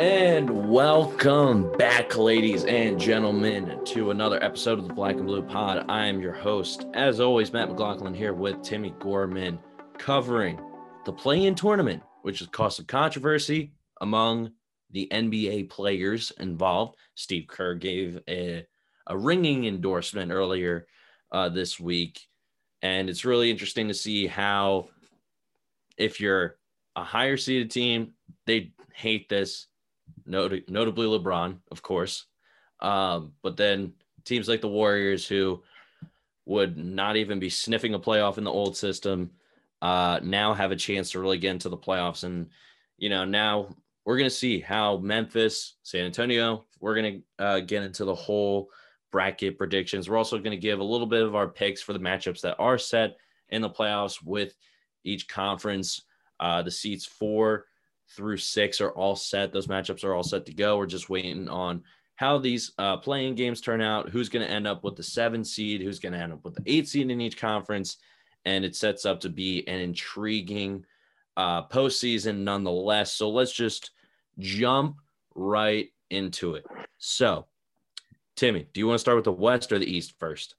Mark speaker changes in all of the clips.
Speaker 1: And welcome back, ladies and gentlemen, to another episode of the Black and Blue Pod. I am your host, as always, Matt McLaughlin here with Timmy Gorman, covering the play in tournament, which has caused some controversy among the NBA players involved. Steve Kerr gave a, a ringing endorsement earlier uh, this week. And it's really interesting to see how, if you're a higher seeded team, they hate this not- notably LeBron, of course. Um, but then teams like the Warriors, who would not even be sniffing a playoff in the old system, uh, now have a chance to really get into the playoffs. And, you know, now we're going to see how Memphis, San Antonio, we're going to uh, get into the whole bracket predictions. We're also going to give a little bit of our picks for the matchups that are set in the playoffs with each conference. Uh, the seats for through six are all set. Those matchups are all set to go. We're just waiting on how these uh, play-in games turn out, who's going to end up with the seven seed, who's going to end up with the eight seed in each conference. And it sets up to be an intriguing uh, postseason nonetheless. So let's just jump right into it. So, Timmy, do you want to start with the West or the East first?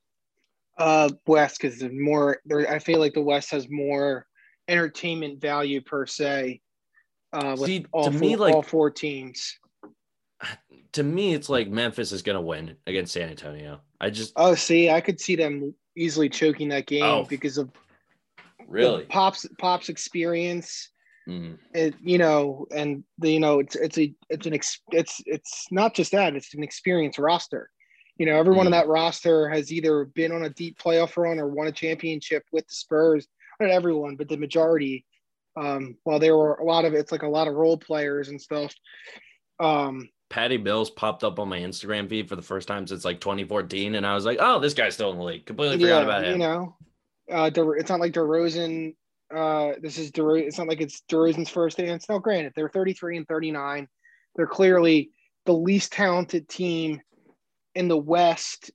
Speaker 2: Uh, West, because more. I feel like the West has more entertainment value per se uh, with See, all, to four, me, like, all four teams.
Speaker 1: To me, it's like Memphis is going to win against San Antonio. I just
Speaker 2: oh, see, I could see them easily choking that game oh, because of
Speaker 1: really
Speaker 2: pops pops experience. Mm. It, you know, and the, you know, it's it's a it's an ex, it's it's not just that; it's an experienced roster. You know, everyone mm. on that roster has either been on a deep playoff run or won a championship with the Spurs. Not everyone, but the majority um, while there were a lot of it's like a lot of role players and stuff. Um,
Speaker 1: Patty Mills popped up on my Instagram feed for the first time since like 2014, and I was like, "Oh, this guy's still in the league." Completely forgot yeah, about him.
Speaker 2: You know, uh, De- it's not like DeRozan. Uh, this is De- It's not like it's DeRozan's first dance. No, granted, they're 33 and 39. They're clearly the least talented team in the West,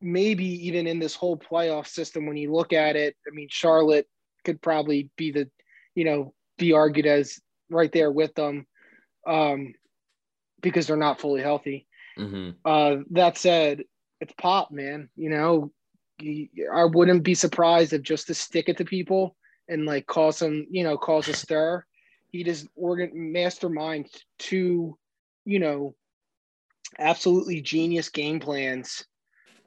Speaker 2: maybe even in this whole playoff system. When you look at it, I mean, Charlotte could probably be the you know, be argued as right there with them um, because they're not fully healthy. Mm-hmm. Uh, that said, it's pop, man. You know, I wouldn't be surprised if just to stick it to people and like cause some, you know, cause a stir. He just organ mastermind two, you know, absolutely genius game plans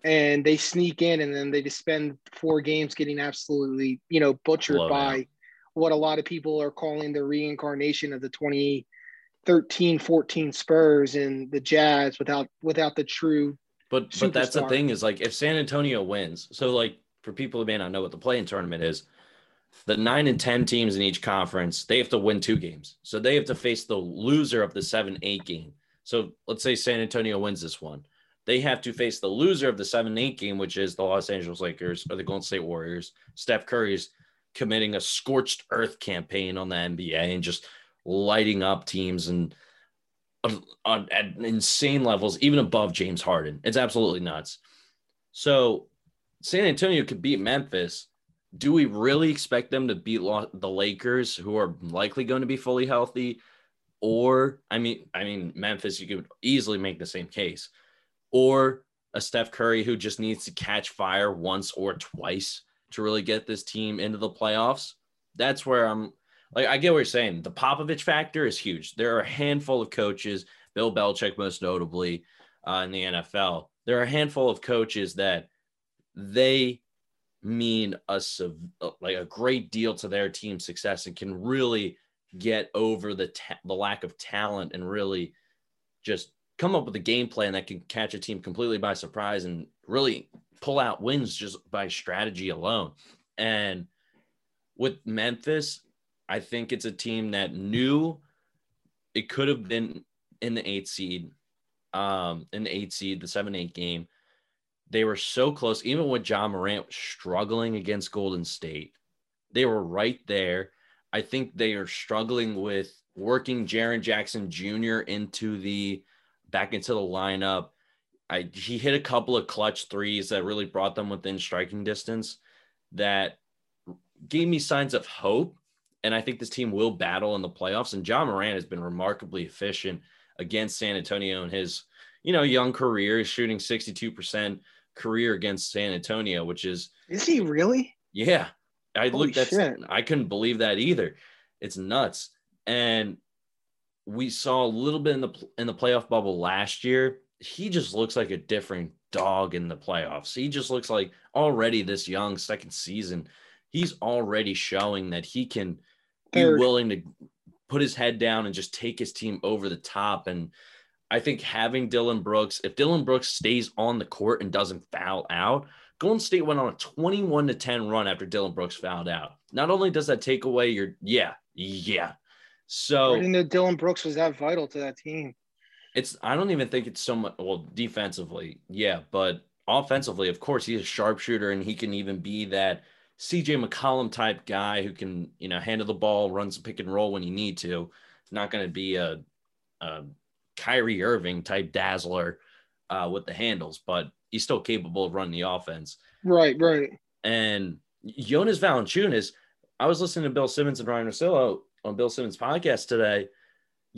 Speaker 2: and they sneak in and then they just spend four games getting absolutely, you know, butchered Blow by out what a lot of people are calling the reincarnation of the 2013 14 Spurs and the Jazz without without the true
Speaker 1: but superstar. but that's the thing is like if San Antonio wins so like for people who may not know what the play-in tournament is the 9 and 10 teams in each conference they have to win two games. So they have to face the loser of the 7-8 game. So let's say San Antonio wins this one. They have to face the loser of the 7-8 game which is the Los Angeles Lakers or the Golden State Warriors Steph Curry's committing a scorched earth campaign on the NBA and just lighting up teams and uh, on, at insane levels, even above James Harden. It's absolutely nuts. So San Antonio could beat Memphis. Do we really expect them to beat the Lakers, who are likely going to be fully healthy? Or I mean, I mean Memphis, you could easily make the same case, or a Steph Curry who just needs to catch fire once or twice to really get this team into the playoffs. That's where I'm like, I get what you're saying. The Popovich factor is huge. There are a handful of coaches, Bill Belichick most notably uh, in the NFL. There are a handful of coaches that they mean a like a great deal to their team success and can really get over the ta- the lack of talent and really just come up with a game plan that can catch a team completely by surprise and really pull out wins just by strategy alone. And with Memphis, I think it's a team that knew it could have been in the eight seed, um, in the eight seed, the seven eight game. They were so close, even with Ja Morant struggling against Golden State. They were right there. I think they are struggling with working Jaren Jackson Jr. into the back into the lineup I he hit a couple of clutch threes that really brought them within striking distance that gave me signs of hope. And I think this team will battle in the playoffs. And Ja Morant has been remarkably efficient against San Antonio in his, you know, young career. Shooting 62% career against San Antonio, which is
Speaker 2: Is he really?
Speaker 1: yeah. I
Speaker 2: Holy
Speaker 1: looked at
Speaker 2: shit.
Speaker 1: I couldn't believe that either. It's nuts. And we saw a little bit in the in the playoff bubble last year. He just looks like a different dog in the playoffs. He just looks like already this young second season. He's already showing that he can be
Speaker 2: Third.
Speaker 1: willing to put his head down and just take his team over the top. And I think having Dillon Brooks, if Dillon Brooks stays on the court and doesn't foul out, Golden State went on a 21 to 10 run after Dillon Brooks fouled out. Not only does that take away your, yeah, yeah.
Speaker 2: I
Speaker 1: So
Speaker 2: didn't know Dillon Brooks was that vital to that team.
Speaker 1: It's, I don't even think it's so much, well, defensively, yeah, but offensively, of course, he's a sharpshooter and he can even be that CJ McCollum type guy who can, you know, handle the ball, run some pick and roll when you need to. It's not going to be a, a Kyrie Irving type dazzler uh, with the handles, but he's still capable of running the offense.
Speaker 2: Right, right.
Speaker 1: And Jonas Valanciunas, I was listening to Bill Simmons and Ryen Russillo on Bill Simmons' podcast today.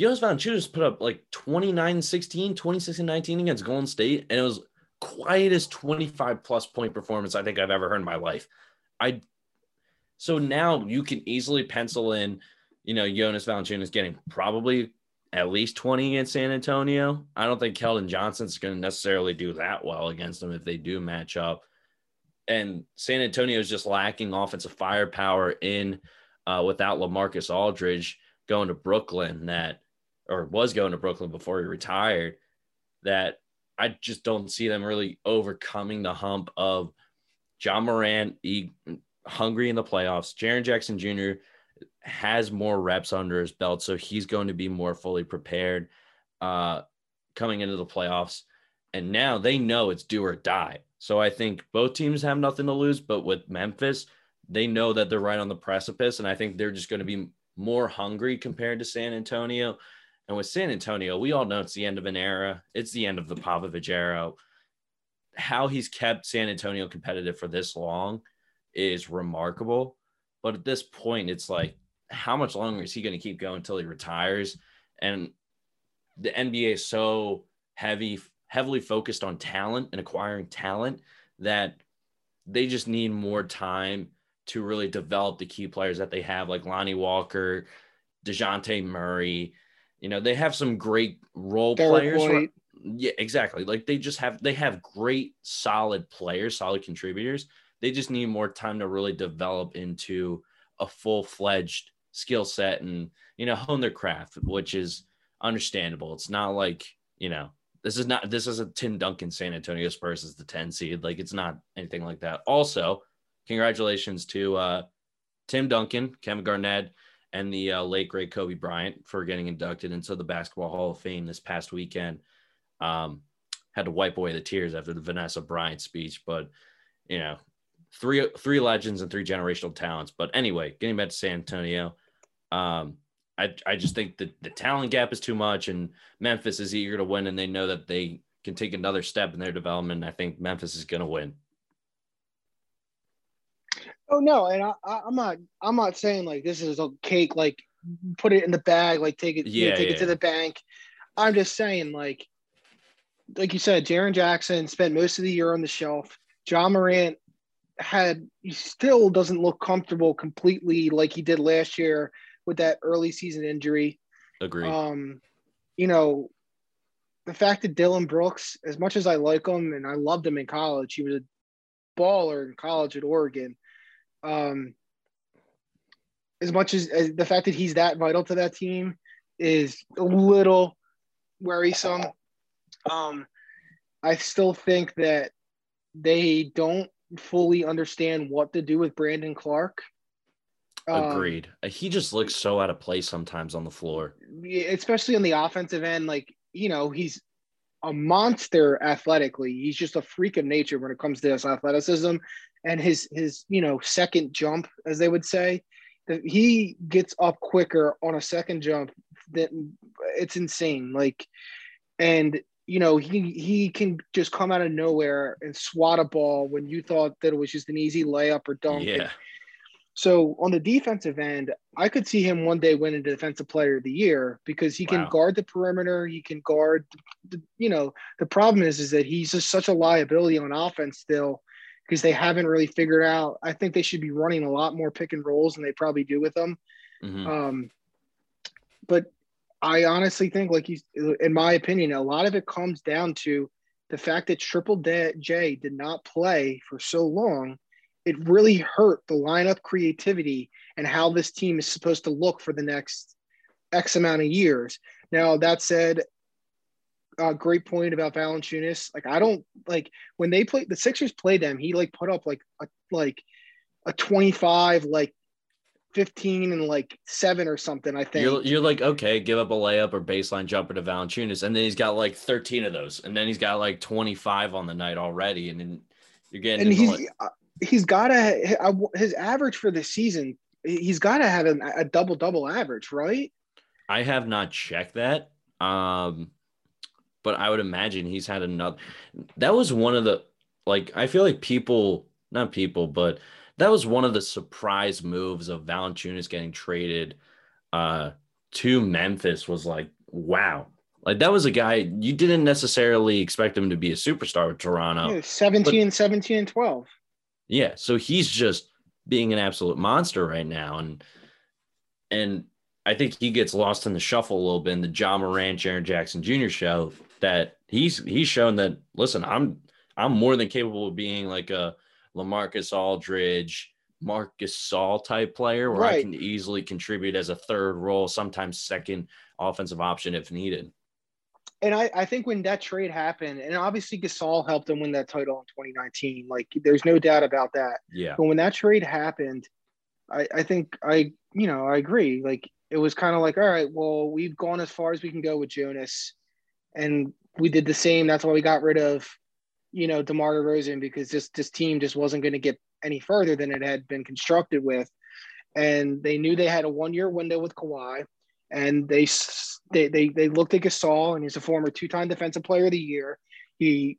Speaker 1: Jonas Valanciunas put up like 29 16, 26 and 19 against Golden State, and it was quietest 25 plus point performance I think I've ever heard in my life. I so now you can easily pencil in, you know, Jonas Valanciunas getting probably at least 20 against San Antonio. I don't think Keldon Johnson's going to necessarily do that well against them if they do match up. And San Antonio is just lacking offensive firepower in uh, without LaMarcus Aldridge going to Brooklyn that or was going to Brooklyn before he retired that I just don't see them really overcoming the hump of Ja Morant he, hungry in the playoffs. Jaren Jackson Jr. has more reps under his belt, so he's going to be more fully prepared uh, coming into the playoffs. And now they know it's do or die. So I think both teams have nothing to lose, but with Memphis, they know that they're right on the precipice, and I think they're just going to be more hungry compared to San Antonio. And with San Antonio, we all know it's the end of an era. It's the end of the Popovich era. How he's kept San Antonio competitive for this long is remarkable. But at this point, it's like, how much longer is he going to keep going until he retires? And the NBA is so heavy, heavily focused on talent and acquiring talent that they just need more time to really develop the key players that they have, like Lonnie Walker, Dejounte Murray. You know, they have some great role
Speaker 2: Derrick
Speaker 1: players.
Speaker 2: White.
Speaker 1: Yeah, exactly. Like they just have they have great solid players, solid contributors. They just need more time to really develop into a full-fledged skill set and you know hone their craft, which is understandable. It's not like, you know, this is not this is a Tim Duncan San Antonio Spurs is the 10 seed. Like it's not anything like that. Also, congratulations to uh Tim Duncan, Kevin Garnett, and the uh, late great Kobe Bryant for getting inducted into the Basketball Hall of Fame this past weekend. Um, had to wipe away the tears after the Vanessa Bryant speech, but you know, three three legends and three generational talents. But anyway, getting back to San Antonio, um, I I just think that the talent gap is too much, and Memphis is eager to win, and they know that they can take another step in their development. I think Memphis is going to win.
Speaker 2: Oh no, and I, I, I'm not. I'm not saying like this is a cake. Like put it in the bag. Like take it. you know,
Speaker 1: Yeah,
Speaker 2: take
Speaker 1: yeah.
Speaker 2: it to the bank. I'm just saying like, like you said, Jaren Jackson spent most of the year on the shelf. Ja Morant had he still doesn't look comfortable completely like he did last year with that early season injury.
Speaker 1: Agreed.
Speaker 2: Um, you know, the fact that Dillon Brooks, as much as I like him and I loved him in college, he was a baller in college at Oregon. Um, as much as, as the fact that he's that vital to that team is a little worrisome. Um, I still think that they don't fully understand what to do with Brandon Clarke. Um,
Speaker 1: Agreed. He just looks so out of place sometimes on the floor.
Speaker 2: especially on the offensive end, like you know, he's a monster athletically. He's just a freak of nature when it comes to his athleticism and his his you know second jump, as they would say. He gets up quicker on a second jump. That it's insane. Like, and you know he he can just come out of nowhere and swat a ball when you thought that it was just an easy layup or dunk.
Speaker 1: Yeah.
Speaker 2: So on the defensive end, I could see him one day winning defensive player of the year because he can guard the perimeter, he can guard the, you know, the problem is is that he's just such a liability on offense still because they haven't really figured out. I think they should be running a lot more pick and rolls than they probably do with them. Mm-hmm. Um, but I honestly think, like he's, in my opinion, a lot of it comes down to the fact that Triple J did not play for so long. It really hurt the lineup creativity and how this team is supposed to look for the next X amount of years. Now, that said, a great point about Valanciunas. Like, I don't like when they play the Sixers play them, he like put up like a like a 25 like 15 and like seven or something, I think.
Speaker 1: You're, you're like, okay, give up a layup or baseline jumper to Valanciunas. And then he's got like 13 of those. And then he's got like 25 on the night already. And then you're getting.
Speaker 2: And he's, like, uh, he's got to, his average for the season, he's got to have a, a double double average, right?
Speaker 1: I have not checked that. Um, but I would imagine he's had another. That was one of the, like, I feel like people, not people, but that was one of the surprise moves of Valanciunas getting traded uh, to Memphis. Was like, wow, like that was a guy you didn't necessarily expect him to be a superstar with Toronto.
Speaker 2: Yeah, 17, but, 17, and 12.
Speaker 1: Yeah, so he's just being an absolute monster right now, and and I think he gets lost in the shuffle a little bit in the Ja Morant, Jaren Jackson Jr. show. That he's he's shown that listen, I'm I'm more than capable of being like a LaMarcus Aldridge, Marcus Gasol type player where right. I can easily contribute as a third role, sometimes second offensive option if needed.
Speaker 2: And I, I think when that trade happened, and obviously Gasol helped them win that title in 2019, like there's no doubt about that.
Speaker 1: Yeah.
Speaker 2: But when that trade happened, I, I think I, you know, I agree. Like it was kind of like, all right, well, we've gone as far as we can go with Jonas, and we did the same. That's why we got rid of you know, DeMar DeRozan because this this team just wasn't going to get any further than it had been constructed with, and they knew they had a one year window with Kawhi, and they they they they looked at Gasol, and he's a former two time Defensive Player of the Year. He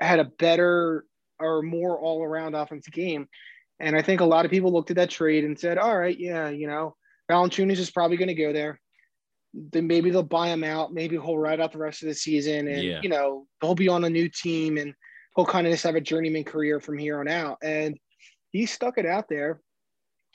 Speaker 2: had a better or more all around offensive game, and I think a lot of people looked at that trade and said, all right, yeah, you know, Valanciunas is probably going to go there then maybe they'll buy him out. Maybe he'll ride out the rest of the season, and yeah. you know he'll be on a new team, and he'll kind of just have a journeyman career from here on out. And he stuck it out there.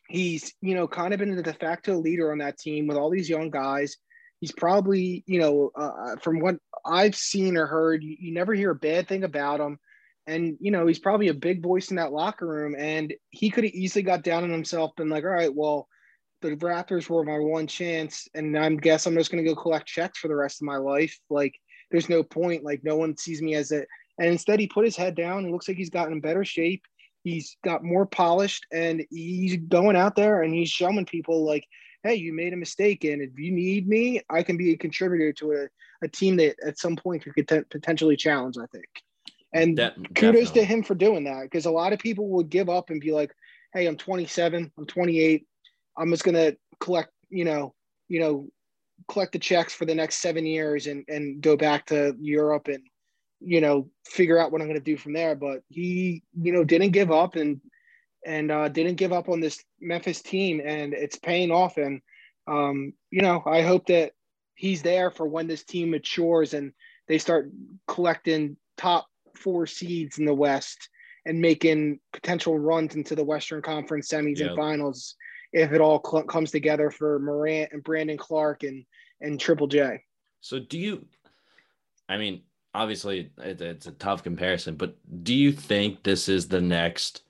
Speaker 2: He's you know kind of been the de facto leader on that team with all these young guys. He's probably you know uh, from what I've seen or heard, you, you never hear a bad thing about him. And you know he's probably a big voice in that locker room, and he could have easily got down on himself, been like, "All right, well, the Raptors were my one chance, and I'm guess I'm just gonna go collect checks for the rest of my life. Like, there's no point. Like, no one sees me as a. And instead, he put his head down. It looks like he's gotten in better shape. He's got more polished, and he's going out there and he's showing people like, "Hey, you made a mistake, and if you need me, I can be a contributor to a, a team that at some point could potentially challenge." I think. And that, kudos to him for doing that because a lot of people would give up and be like, "Hey, I'm 27, I'm 28." I'm just gonna collect, you know, you know, collect the checks for the next seven years and and go back to Europe and you know figure out what I'm gonna do from there. But he, you know, didn't give up and and uh, didn't give up on this Memphis team, and it's paying off. And um, you know, I hope that he's there for when this team matures and they start collecting top four seeds in the West and making potential runs into the Western Conference semis yep. and finals if it all cl- comes together for Morant and Brandon Clarke and and Triple J.
Speaker 1: So do you? I mean, obviously it, it's a tough comparison, but do you think this is the next?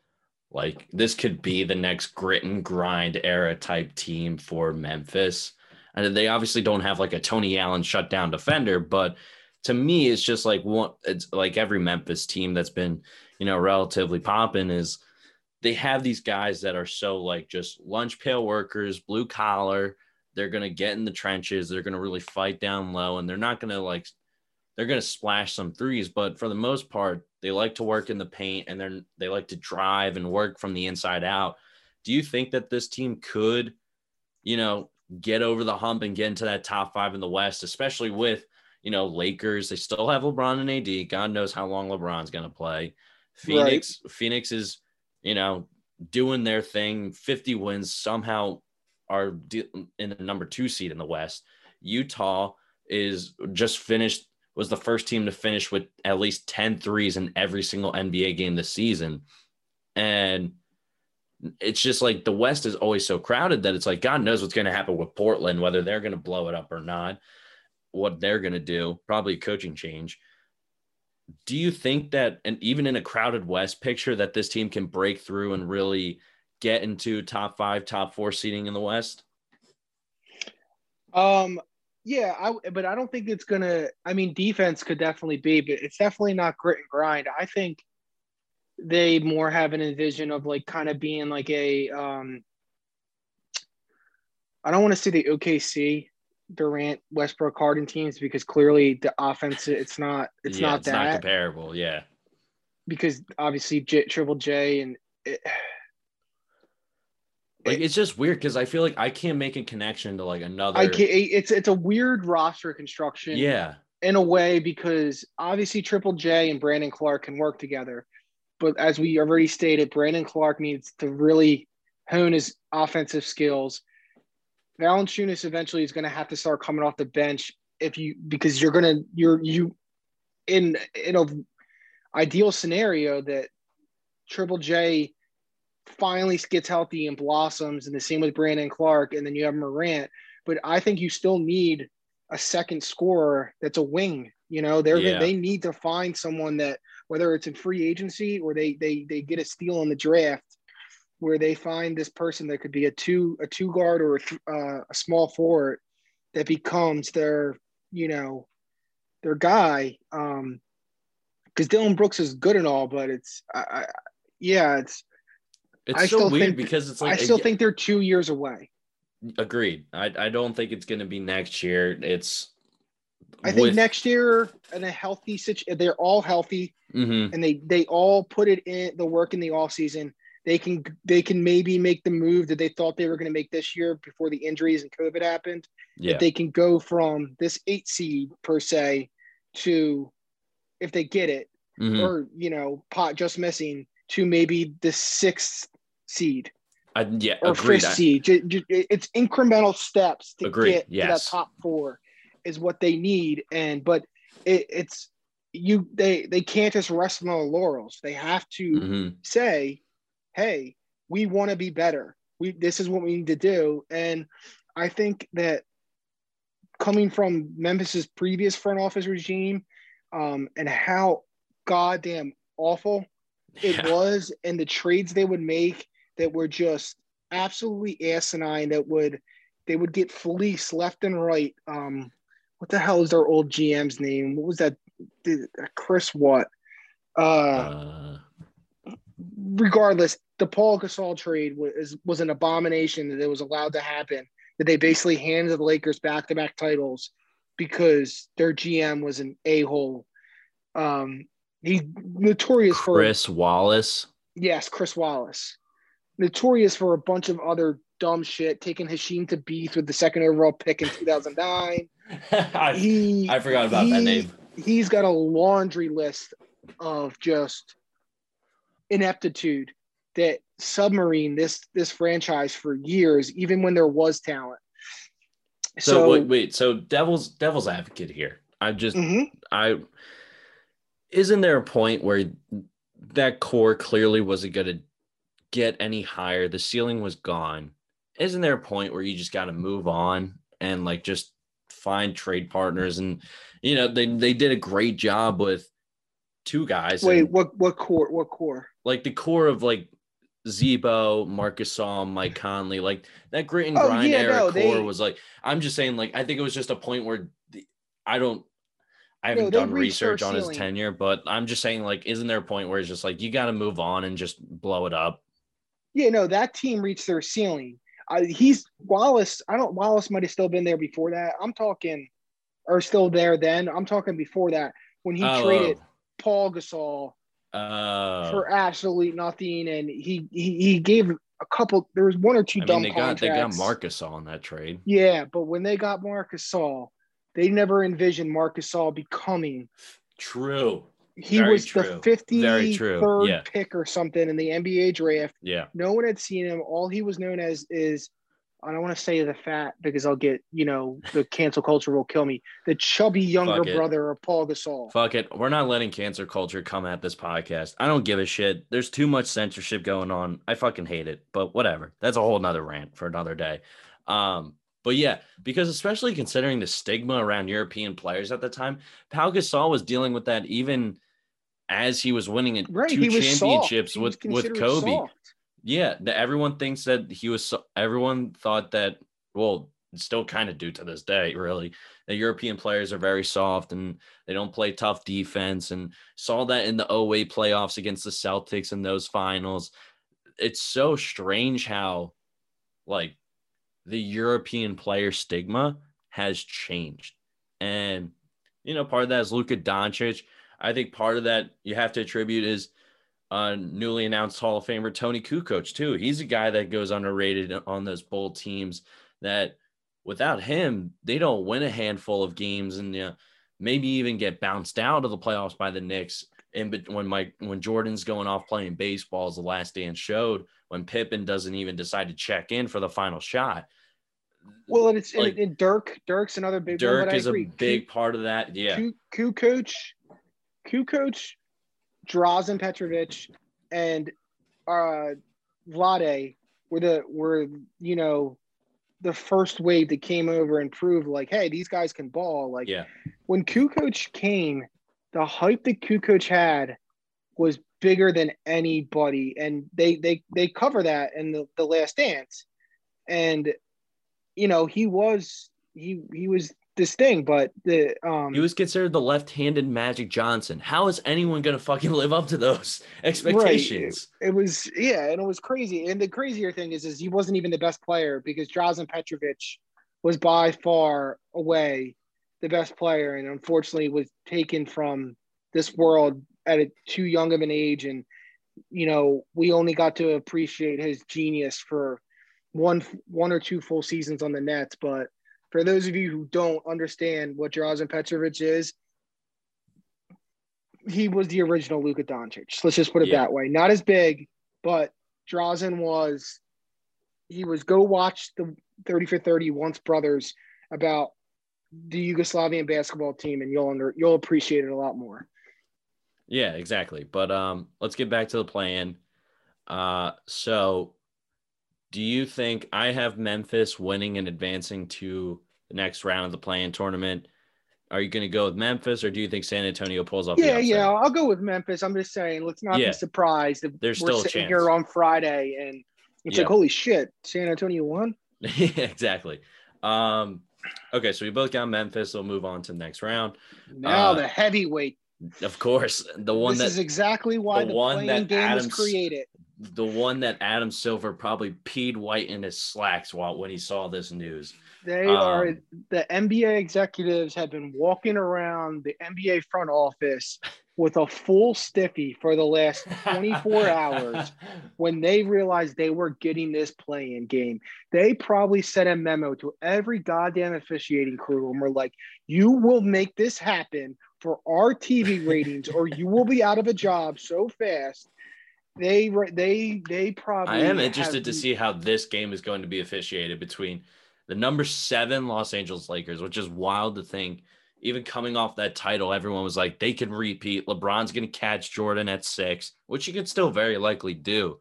Speaker 1: Like this could be the next grit and grind era type team for Memphis. And they obviously don't have like a Tony Allen shutdown defender, but to me, it's just like one. It's like every Memphis team that's been, you know, relatively popping is they have these guys that are so like just lunch pail workers, blue collar. They're gonna get in the trenches. They're gonna really fight down low, and they're not gonna like they're gonna splash some threes. But for the most part, they like to work in the paint and they're they like to drive and work from the inside out. Do you think that this team could, you know, get over the hump and get into that top five in the West, especially with you know Lakers? They still have LeBron and AD. God knows how long LeBron's gonna play. Phoenix, right. Phoenix is you know, doing their thing, 50 wins, somehow are in the number two seed in the West. Utah is just finished, was the first team to finish with at least 10 threes in every single NBA game this season. And it's just like the West is always so crowded that it's like God knows what's going to happen with Portland, whether they're going to blow it up or not, what they're going to do, probably coaching change. Do you think that, and even in a crowded West picture, that this team can break through and really get into top five, top four seating in the West?
Speaker 2: Um, yeah, I, but I don't think it's gonna. I mean, defense could definitely be, but it's definitely not grit and grind. I think they more have an envision of like kind of being like a um I don't want to say the OKC Durant Westbrook Harden teams because clearly the offense it's not it's yeah, not it's that not
Speaker 1: comparable yeah
Speaker 2: because obviously J, Triple J and it,
Speaker 1: like it's just weird because I feel like I can't make a connection to like another.
Speaker 2: I can't. It's it's a weird roster construction.
Speaker 1: Yeah.
Speaker 2: In a way, because obviously Triple J and Brandon Clarke can work together, but as we already stated, Brandon Clarke needs to really hone his offensive skills. Valanciunas eventually is going to have to start coming off the bench if you because you're going to you're you in in a ideal scenario that Triple J finally gets healthy and blossoms, and the same with Brandon Clarke, and then you have Morant. But I think you still need a second scorer that's a wing. You know, they're yeah. they need to find someone that whether it's in free agency or they they they get a steal in the draft where they find this person that could be a two a two guard or a, uh, a small forward that becomes their you know their guy um because Dillon Brooks is good and all but it's I, I yeah it's
Speaker 1: it's I so weird think, because it's like
Speaker 2: I still think they're two years away.
Speaker 1: Agreed. I, I don't think it's going to be next year. It's
Speaker 2: I think with... next year in a healthy situation, they're all healthy,
Speaker 1: mm-hmm.
Speaker 2: and they they all put it in the work in the off season. They can they can maybe make the move that they thought they were going to make this year before the injuries and COVID happened.
Speaker 1: Yeah,
Speaker 2: that they can go from this eight seed per se to if they get it, mm-hmm. or you know, pot just missing to maybe the sixth seed.
Speaker 1: Uh, yeah,
Speaker 2: or agreed. fifth seed. It's incremental steps to
Speaker 1: agreed.
Speaker 2: get
Speaker 1: yes.
Speaker 2: to that top four is what they need. And but it, it's you they they can't just rest on the laurels. They have to
Speaker 1: mm-hmm.
Speaker 2: say, "Hey, we want to be better. We this is what we need to do." And I think that coming from Memphis's previous front office regime, um, and how goddamn awful it yeah. was, and the trades they would make that were just absolutely asinine. That would they would get fleeced left and right. Um, what the hell is their old GM's name? What was that? Chris what? Uh, uh, regardless, the Paul Gasol trade was was an abomination that it was allowed to happen. That they basically handed the Lakers back to back titles because their GM was an a hole. Um, he's notorious
Speaker 1: Chris
Speaker 2: for
Speaker 1: Chris Wallace.
Speaker 2: Yes, Chris Wallace. Notorious for a bunch of other dumb shit, taking Hasheem Thabeet with the second overall pick in 2009.
Speaker 1: I, he, I forgot about he, that name.
Speaker 2: He's got a laundry list of just ineptitude that submarine this this franchise for years, even when there was talent.
Speaker 1: So, so wait, wait, so devil's devil's advocate here. I just mm-hmm. I isn't there a point where that core clearly wasn't going to get any higher? The ceiling was gone. Isn't there a point where you just got to move on and like just find trade partners? And you know they they did a great job with two guys.
Speaker 2: Wait,
Speaker 1: and,
Speaker 2: what what core? What core?
Speaker 1: Like the core of like Z-Bo, Marc Gasol, Mike Conley, like that grit and grind oh, yeah, era no, core they, was like. I'm just saying, like I think it was just a point where the, I don't I haven't no, done research on his tenure, but I'm just saying, like, isn't there a point where it's just like you got to move on and just blow it up?
Speaker 2: Yeah, no, that team reached their ceiling. Uh, he's Wallace. I don't. Wallace might have still been there before that. I'm talking, or still there then. I'm talking before that when he oh, traded Paul Gasol
Speaker 1: uh,
Speaker 2: for absolutely nothing, and he he, he gave a couple. There was one or two I dumb mean, they contracts.
Speaker 1: Got, they got Marcus on that trade.
Speaker 2: Yeah, but when they got Marcus Gasol, they never envisioned Marcus Gasol becoming
Speaker 1: true
Speaker 2: he
Speaker 1: Very
Speaker 2: was
Speaker 1: true.
Speaker 2: the
Speaker 1: Very
Speaker 2: 53rd
Speaker 1: Yeah.
Speaker 2: pick or something in the NBA draft.
Speaker 1: Yeah.
Speaker 2: No one had seen him. All he was known as is I don't want to say the fat because I'll get, you know, the cancel culture will kill me. The chubby younger brother of Paul Gasol.
Speaker 1: Fuck it. We're not letting cancer culture come at this podcast. I don't give a shit. There's too much censorship going on. I fucking hate it. But whatever. That's a whole nother rant for another day. Um, but yeah, because especially considering the stigma around European players at the time, Paul Gasol was dealing with that even as he was winning
Speaker 2: Right.
Speaker 1: two
Speaker 2: He was soft.
Speaker 1: championships with with Kobe.
Speaker 2: soft.
Speaker 1: Yeah, the, everyone thinks that he was. so- Everyone thought that. Well, still kind of do to this day, really. The European players are very soft and they don't play tough defense. And saw that in the 08 playoffs against the Celtics in those finals. It's so strange how, like, the European player stigma has changed. And, you know, part of that is Luka Doncic. I think part of that you have to attribute is uh, newly announced Hall of Famer Toni Kukoc too. He's a guy that goes underrated on those bull teams. That without him, they don't win a handful of games and you know, maybe even get bounced out of the playoffs by the Knicks. And but when Mike when Jordan's going off playing baseball, as the last dance showed, when Pippen doesn't even decide to check in for the final shot.
Speaker 2: Well, and it's and-
Speaker 1: Like-
Speaker 2: and, Dirk. Dirk's another big one.
Speaker 1: Dirk
Speaker 2: I
Speaker 1: is a big part of that. Yeah.
Speaker 2: Q, Kukoc, Q coach, Drazen Petrovic, and uh, Vlade were the were you know the first wave that came over and proved like, hey, these guys can ball. Like
Speaker 1: Yeah.
Speaker 2: when coach came, the hype that coach had was bigger than anybody, and they they they cover that in the, the Last Dance, and you know he was he he was this thing, but the um
Speaker 1: He was considered the left-handed Magic Johnson. How is anyone gonna fucking live up to those expectations?
Speaker 2: it was yeah, and it was crazy. And the crazier thing is, is he wasn't even the best player because Drazen Petrovic was by far away the best player, and unfortunately was taken from this world at a too young of an age. And you know, we only got to appreciate his genius for one one or two full seasons on the Nets. But for those of you who don't understand what Drazen Petrovic is, he was the original Luka Doncic. Let's just put it
Speaker 1: Yeah.
Speaker 2: that way. Not as big, but Drazen was. He was go watch the thirty for thirty once brothers about the Yugoslavian basketball team, and you'll under you'll appreciate it a lot more.
Speaker 1: Yeah, exactly. But um, let's get back to the plan. Uh, so do you think I have Memphis winning and advancing to the next round of the play-in tournament? Are you going to go with Memphis, or do you think San Antonio pulls off?
Speaker 2: Yeah, yeah, I'll go with Memphis. I'm just saying, let's not
Speaker 1: Yeah.
Speaker 2: be surprised if
Speaker 1: There's
Speaker 2: we're
Speaker 1: still a
Speaker 2: sitting
Speaker 1: chance.
Speaker 2: here on Friday and it's
Speaker 1: Yeah.
Speaker 2: like, holy shit, San Antonio won.
Speaker 1: yeah, exactly. Um, okay, so we both got Memphis. We'll move on to the next round.
Speaker 2: Now
Speaker 1: Uh,
Speaker 2: the heavyweight.
Speaker 1: Of course, the one
Speaker 2: this
Speaker 1: that
Speaker 2: is exactly why
Speaker 1: the
Speaker 2: the,
Speaker 1: one
Speaker 2: playing
Speaker 1: that
Speaker 2: game
Speaker 1: Adams-
Speaker 2: was created.
Speaker 1: The one that Adam Silver probably peed white in his slacks while when he saw this news.
Speaker 2: They
Speaker 1: Um,
Speaker 2: are the NBA executives have been walking around the NBA front office with a full stiffy for the last 24 hours when they realized they were getting this play-in game. They probably sent a memo to every goddamn officiating crew and were like, "You will make this happen for our TV ratings, or you will be out of a job so fast." They they they probably.
Speaker 1: I am interested to see how this game is going to be officiated between the number seven Los Angeles Lakers, which is wild to think. Even coming off that title, everyone was like, they can repeat. LeBron's going to catch Jordan at six, which he could still very likely do.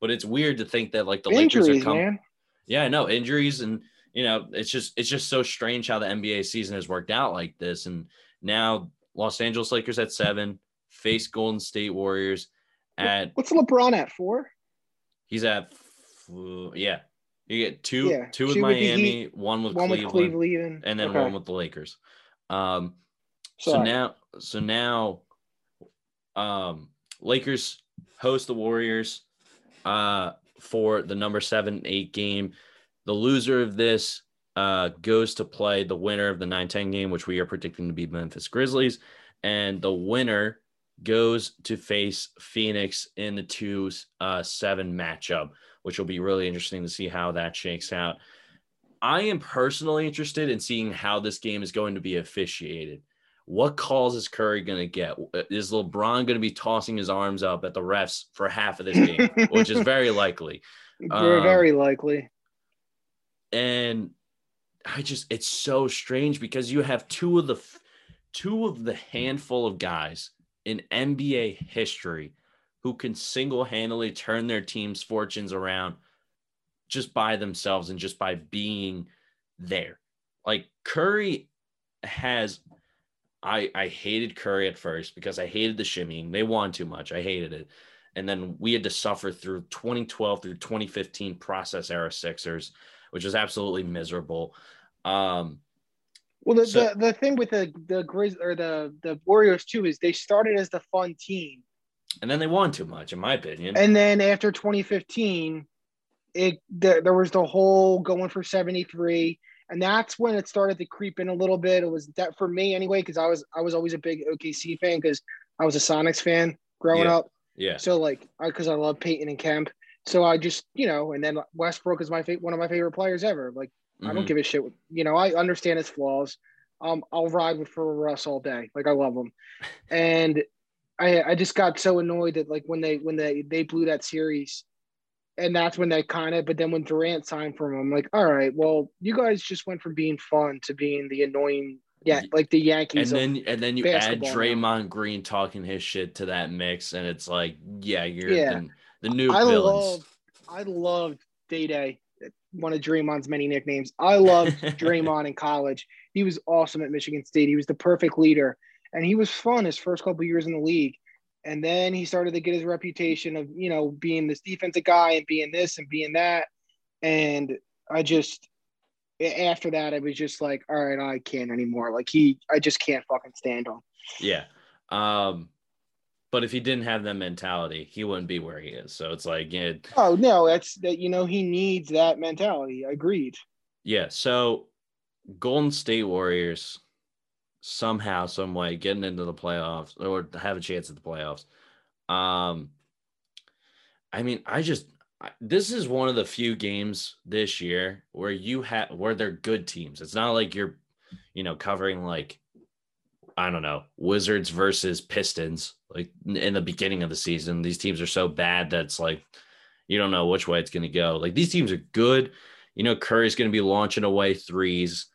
Speaker 1: But it's weird to think that like the Lakers are coming.
Speaker 2: man.
Speaker 1: Yeah, no injuries, and you know, it's just it's just so strange how the NBA season has worked out like this. And now Los Angeles Lakers at seven face Golden State Warriors at
Speaker 2: What's LeBron at for?
Speaker 1: He's at, yeah. You get two,
Speaker 2: Yeah,
Speaker 1: two with
Speaker 2: two with the
Speaker 1: Miami, one with
Speaker 2: One
Speaker 1: Cleveland,
Speaker 2: with Cleveland,
Speaker 1: and then
Speaker 2: Okay.
Speaker 1: one with the Lakers. Um, so now, so now, um, Lakers host the Warriors, uh, for the number seven eight game. The loser of this, uh, goes to play the winner of the 9-10 game, which we are predicting to be Memphis Grizzlies, and the winner goes to face Phoenix in the two uh, seven matchup, which will be really interesting to see how that shakes out. I am personally interested in seeing how this game is going to be officiated. what calls is Curry going to get? Is LeBron going to be tossing his arms up at the refs for half of this game, which is very likely?
Speaker 2: Um, very likely.
Speaker 1: And I just, it's so strange because you have two of the two of the handful of guys in NBA history who can single-handedly turn their team's fortunes around just by themselves and just by being there. Like Curry has I I hated Curry at first because I hated the shimmying. They won too much. I hated it. And then we had to suffer through 2012 through 2015 process era Sixers, which was absolutely miserable. Um,
Speaker 2: well, the, so, the, the thing with the the Grizz or the the Warriors too is they started as the fun team,
Speaker 1: and then they won too much, in my opinion.
Speaker 2: And then after 2015, it there, there was the whole going for 73 and that's when it started to creep in a little bit. It was that for me anyway, because I was I was always a big OKC fan because I was a Sonics fan growing
Speaker 1: yeah.
Speaker 2: up.
Speaker 1: Yeah.
Speaker 2: So like, because I, I love Peyton and Kemp, so I just you know, and then Westbrook is my fa- one of my favorite players ever. Like mm-hmm. I don't mm-hmm. give a shit. You know, I understand his flaws. Um, I'll ride with for Russ all day. Like I love him, and I I just got so annoyed that like when they when they they blew that series and that's when they kind of but then when Durant signed for him, I'm like, all right, well, you guys just went from being fun to being the annoying yeah, like the Yankees.
Speaker 1: And then and then you add Draymond now. Green talking his shit to that mix, and it's like, yeah, you're yeah. The, the new I villains.
Speaker 2: Love, I loved Day Day, one of Draymond's many nicknames. I loved Draymond in college. He was awesome at Michigan State. He was the perfect leader, and he was fun his first couple years in the league. And then he started to get his reputation of, you know, being this defensive guy and being this and being that. And I just, after that, I was just like, all right, I can't anymore. Like he, I just can't fucking stand him.
Speaker 1: Yeah. Um, but if he didn't have that mentality, he wouldn't be where he is. So it's like, yeah.
Speaker 2: Oh no, that's that. You know, he needs that mentality. Agreed.
Speaker 1: Yeah. So, Golden State Warriors somehow, some way, getting into the playoffs or have a chance at the playoffs. Um, I mean, I just this is one of the few games this year where you have where they're good teams. It's not like you're, you know, covering like I don't know, Wizards versus Pistons like in the beginning of the season. These teams are so bad that it's like you don't know which way it's going to go. Like these teams are good. You know, Curry's going to be launching away threes.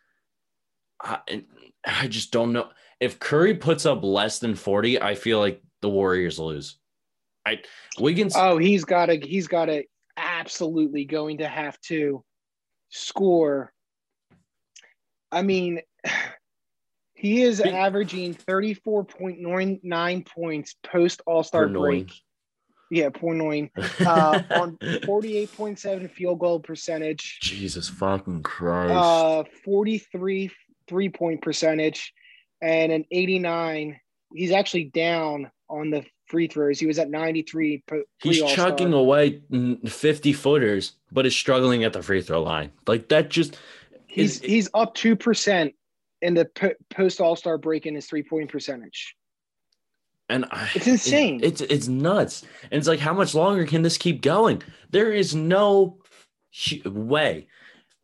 Speaker 1: and I just don't know. If Curry puts up less than 40, I feel like the Warriors lose. I Wiggins
Speaker 2: Oh, he's got to he's got to absolutely going to have to score. I mean, he is averaging 34.99 points post All-Star break. Yeah, point nine. Uh, on 48.7 field goal percentage.
Speaker 1: Jesus fucking Christ.
Speaker 2: Uh, 43 three point percentage and an 89. He's actually down on the free throws. He was at 93.
Speaker 1: He's chucking away 50 footers, but is struggling at the free throw line. Like that just
Speaker 2: he's he's up 2% in the post All Star break in his three point percentage.
Speaker 1: And I,
Speaker 2: it's insane.
Speaker 1: It, it's it's nuts. And it's like, how much longer can this keep going? There is no way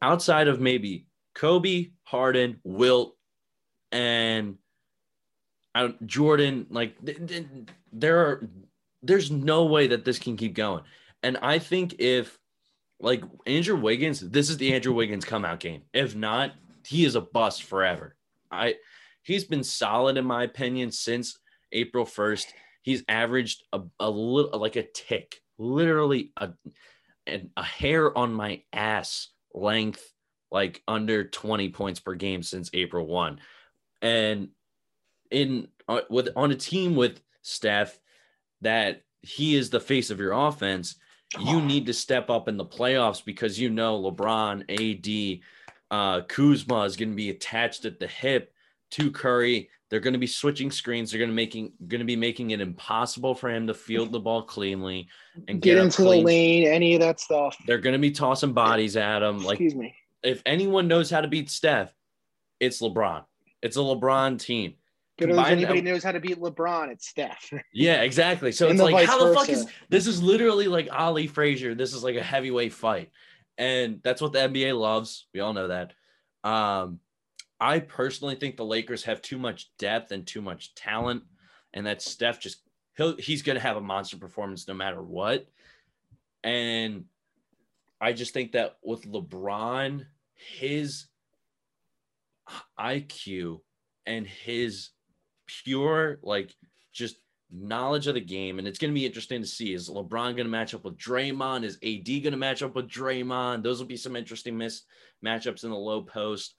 Speaker 1: outside of maybe Kobe, Harden, Wilt, and Jordan. Like there are, there's no way that this can keep going. And I think if like Andrew Wiggins, this is the Andrew Wiggins come out game. If not, he is a bust forever. I he's been solid in my opinion since April 1st. He's averaged a, a little like a tick, literally a, a hair on my ass length like under 20 points per game since April 1. And in uh, with on a team with Steph that he is the face of your offense, you need to step up in the playoffs because you know LeBron, AD, uh, Kuzma is going to be attached at the hip to Curry. They're going to be switching screens. They're going to making going to be making it impossible for him to field the ball cleanly and
Speaker 2: get, get into clean. the lane. Any of that stuff.
Speaker 1: They're going to be tossing bodies at him. Like,
Speaker 2: excuse me
Speaker 1: if anyone knows how to beat Steph, it's LeBron. It's a LeBron team.
Speaker 2: If anybody knows how to beat LeBron, it's Steph.
Speaker 1: yeah, exactly. So it's like, how the fuck is this? Is literally like Ali Frazier. This is like a heavyweight fight, and that's what the NBA loves. We all know that. Um, I personally think the Lakers have too much depth and too much talent, and that Steph just he'll he's gonna have a monster performance no matter what. And I just think that with LeBron, his IQ and his pure like just knowledge of the game, and it's going to be interesting to see is LeBron going to match up with Draymond? Is AD going to match up with Draymond? Those will be some interesting miss matchups in the low post.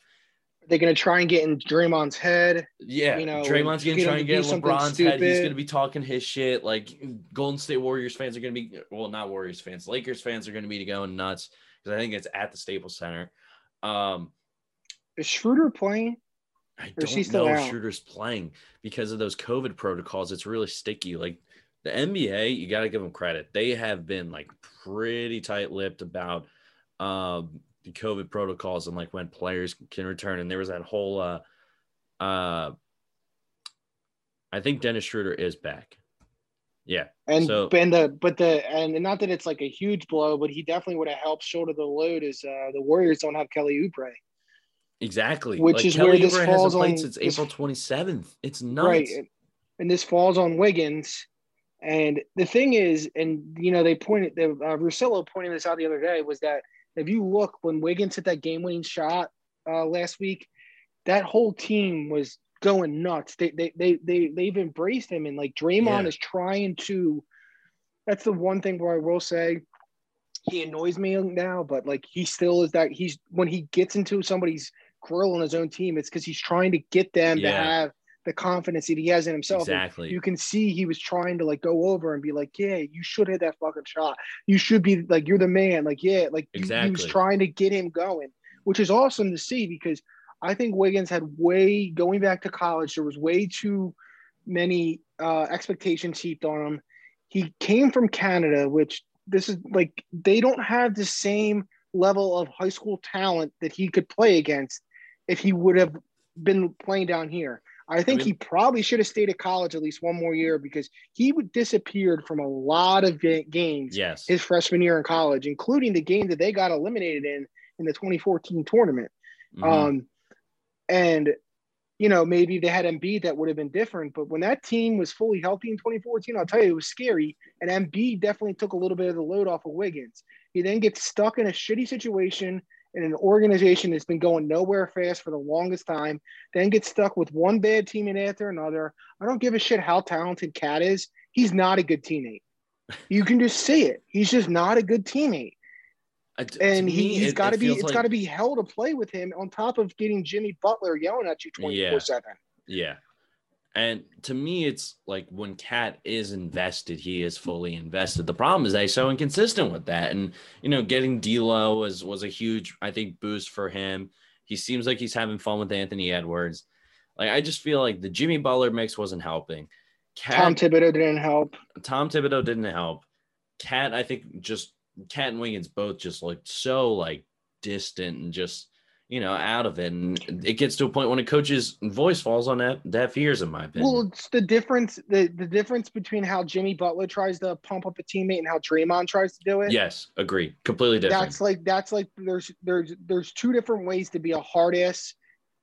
Speaker 2: They're going to try and get in Draymond's head.
Speaker 1: Yeah, you know, Draymond's going to try and get in LeBron's stupid. head. He's going to be talking his shit. Like Golden State Warriors fans are going to be, well, not Warriors fans, Lakers fans are going to be going nuts because I think it's at the Staples Center. Um,
Speaker 2: is Schroeder playing?
Speaker 1: I don't know if Schroeder's playing because of those COVID protocols. It's really sticky. Like the NBA, you got to give them credit. They have been like pretty tight lipped about um, the COVID protocols and like when players can return. And there was that whole, uh, uh, I think Dennis Schroeder is back. Yeah.
Speaker 2: And so, and the but the and not that it's like a huge blow, but he definitely would have helped shoulder the load. Is uh, the Warriors don't have Kelly Oubre.
Speaker 1: Exactly.
Speaker 2: Which like is Kelly where this Oubre falls on
Speaker 1: since April 27th. It's nuts. Right.
Speaker 2: And this falls on Wiggins. And the thing is, and you know, they pointed, the, uh, Russillo pointed this out the other day, was that if you look when Wiggins hit that game-winning shot uh, last week, that whole team was going nuts. They they they, they they've embraced him, and like Draymond yeah. is trying to. That's the one thing where I will say he annoys me now, but like he still is that he's when he gets into somebody's grill on his own team, it's because he's trying to get them yeah. to have the confidence that he has in himself.
Speaker 1: Exactly.
Speaker 2: And you can see he was trying to like go over and be like, yeah, you should hit that fucking shot. You should be like, you're the man. Like, yeah, like exactly. he was trying to get him going, which is awesome to see because I think Wiggins had way going back to college. There was way too many uh, expectations heaped on him. He came from Canada, which this is like they don't have the same level of high school talent that he could play against if he would have been playing down here. I think I mean, he probably should have stayed at college at least one more year because he would disappeared from a lot of games.
Speaker 1: Yes,
Speaker 2: his freshman year in college, including the game that they got eliminated in in the 2014 tournament. Mm-hmm. Um, and you know maybe they had Embiid that would have been different, but when that team was fully healthy in 2014, I'll tell you it was scary. And Embiid definitely took a little bit of the load off of Wiggins. He then gets stuck in a shitty situation in an organization that's been going nowhere fast for the longest time, then get stuck with one bad teammate after another. I don't give a shit how talented KAT is. He's not a good teammate. You can just see it. He's just not a good teammate. Uh, and he, has got to be, it's like... got to be hell to play with him on top of getting Jimmy Butler yelling at you 24 yeah. 7.
Speaker 1: Yeah. And to me, it's like when KAT is invested, he is fully invested. The problem is he's so inconsistent with that. And you know, getting D'Lo was was a huge, I think, boost for him. He seems like he's having fun with Anthony Edwards. Like I just feel like the Jimmy Butler mix wasn't helping.
Speaker 2: KAT, Tom Thibodeau didn't help.
Speaker 1: Tom Thibodeau didn't help. KAT, I think, just KAT and Wiggins both just looked so like distant and just you know, out of it. And it gets to a point when a coach's voice falls on that deaf ears, in my opinion.
Speaker 2: Well, it's the difference, the, the difference between how Jimmy Butler tries to pump up a teammate and how Draymond tries to do it.
Speaker 1: Yes, agree. Completely different.
Speaker 2: That's like that's like there's there's there's two different ways to be a hard ass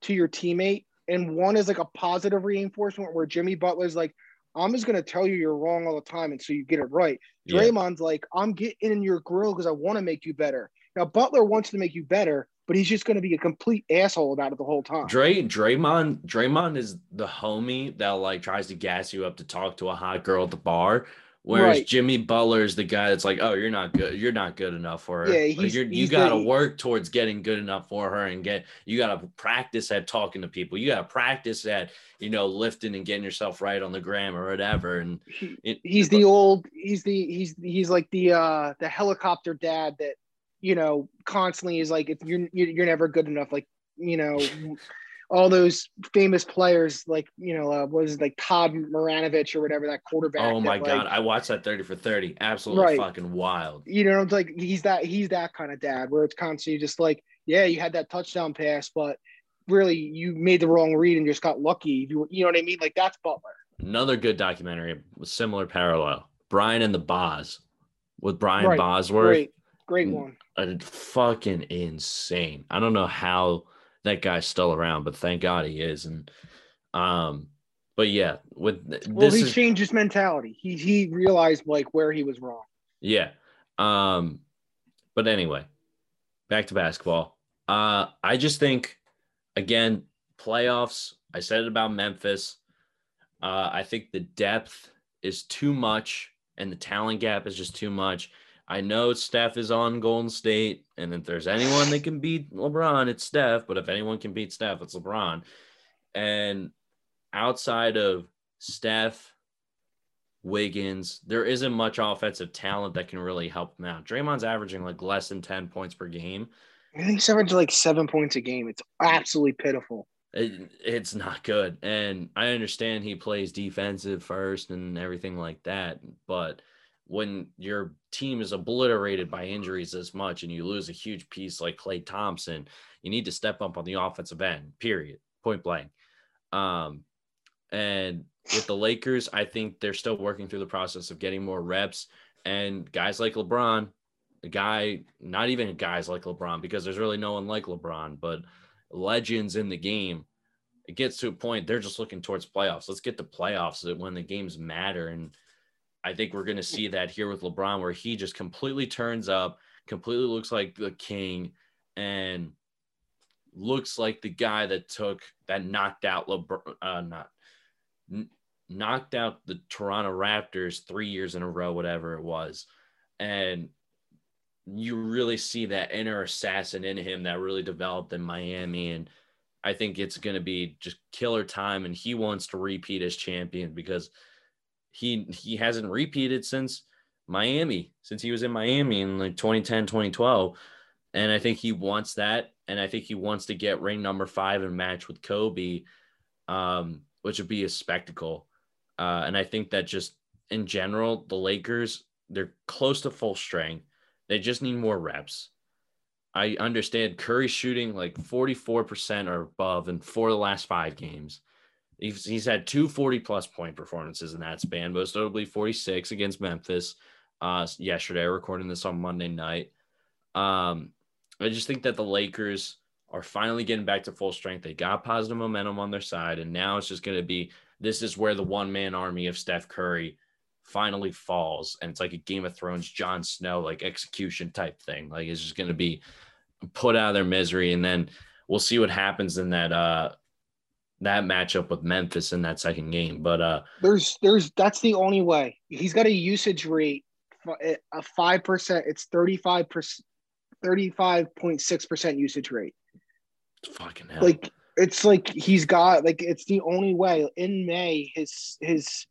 Speaker 2: to your teammate. And one is like a positive reinforcement where Jimmy Butler's like, I'm just gonna tell you you're wrong all the time, and so you get it right. Draymond's yeah. like, I'm getting in your grill because I want to make you better. Now Butler wants to make you better, but he's just going to be a complete asshole about it the whole time.
Speaker 1: Dre Draymond Draymond is the homie that like tries to gas you up to talk to a hot girl at the bar. Whereas right. Jimmy Butler is the guy that's like, oh, you're not good. You're not good enough for her. Yeah, like you got to work towards getting good enough for her, and get you got to practice at talking to people. You got to practice at you know lifting and getting yourself right on the gram or whatever. And
Speaker 2: it, he's the old. He's the he's he's like the uh the helicopter dad that you know, constantly is like, if you're you're never good enough, like you know, all those famous players, like you know, uh, was like Todd Marinovich or whatever that quarterback.
Speaker 1: Oh my that, god, like, I watched that thirty for thirty. Absolutely right. fucking wild.
Speaker 2: You know, it's like he's that he's that kind of dad where it's constantly just like, yeah, you had that touchdown pass, but really you made the wrong read and just got lucky. You, you know what I mean? Like that's Butler.
Speaker 1: Another good documentary with similar parallel. Brian and the Boz with Brian right. Bosworth.
Speaker 2: Great, great one
Speaker 1: a fucking insane. I don't know how that guy's still around, but thank God he is. And um, but yeah, with
Speaker 2: well, he is, changed his mentality. He he realized like where he was wrong.
Speaker 1: Yeah. Um, but anyway, back to basketball. Uh, I just think again, playoffs. I said it about Memphis. Uh, I think the depth is too much and the talent gap is just too much. I know Steph is on Golden State, and if there's anyone that can beat LeBron, it's Steph. But if anyone can beat Steph, it's LeBron. And outside of Steph, Wiggins, there isn't much offensive talent that can really help them out. Draymond's averaging like less than 10 points per game.
Speaker 2: I think he's averaging like seven points a game. It's absolutely pitiful.
Speaker 1: It, it's not good. And I understand he plays defensive first and everything like that. But when your team is obliterated by injuries this much and you lose a huge piece like Klay Thompson, you need to step up on the offensive end, period, point blank. Um, and with the Lakers, I think they're still working through the process of getting more reps. And guys like LeBron, a guy, not even guys like LeBron, because there's really no one like LeBron, but legends in the game, it gets to a point they're just looking towards playoffs. Let's get the playoffs when the games matter. And I think we're going to see that here with LeBron, where he just completely turns up, completely looks like the king, and looks like the guy that took that knocked out LeBron, uh, not n- knocked out the Toronto Raptors three years in a row, whatever it was, and you really see that inner assassin in him that really developed in Miami. And I think it's going to be just killer time. And he wants to repeat as champion because he he hasn't repeated since Miami, since he was in Miami in like 2010, 2012. And I think he wants that. And I think he wants to get ring number five and match with Kobe, um, which would be a spectacle. Uh, and I think that just in general, the Lakers, they're close to full strength they just need more reps. I understand Curry shooting like 44% or above in four of the last five games. He's, he's had two 40 plus point performances in that span, most notably 46 against Memphis uh, yesterday, recording this on Monday night. Um, I just think that the Lakers are finally getting back to full strength. They got positive momentum on their side, and now it's just going to be this is where the one man army of Steph Curry finally falls and it's like a game of thrones Jon Snow like execution type thing like it's just going to be put out of their misery and then we'll see what happens in that uh that matchup with Memphis in that second game but uh
Speaker 2: there's there's that's the only way. He's got a usage rate a 5% it's 35% 35.6% usage rate.
Speaker 1: Fucking hell.
Speaker 2: like it's like he's got like it's the only way. In May his his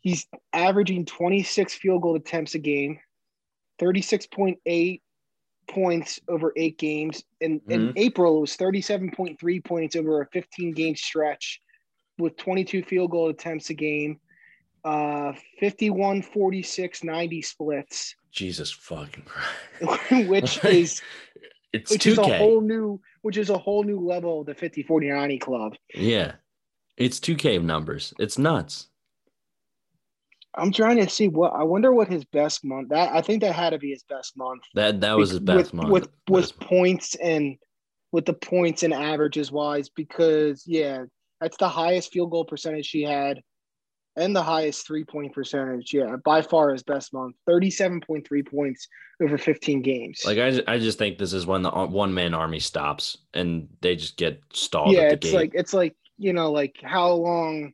Speaker 2: He's averaging 26 field goal attempts a game, 36.8 points over eight games. In, mm-hmm. in April, it was 37.3 points over a 15 game stretch with 22 field goal attempts a game, uh, 51, 46, 90 splits.
Speaker 1: Jesus fucking Christ.
Speaker 2: which is
Speaker 1: it's
Speaker 2: which
Speaker 1: 2K.
Speaker 2: is a whole new which is a whole new level of the 50 40 90 club.
Speaker 1: Yeah. It's 2K numbers. It's nuts.
Speaker 2: I'm trying to see what I wonder what his best month. That I think that had to be his best month.
Speaker 1: That that was his best
Speaker 2: with,
Speaker 1: month
Speaker 2: with with points and with the points and averages wise because yeah, that's the highest field goal percentage he had and the highest three point percentage. Yeah, by far his best month. 37.3 points over 15 games.
Speaker 1: Like I, I just think this is when the uh, one man army stops and they just get stalled.
Speaker 2: Yeah, it's gate. like it's like you know, like how long?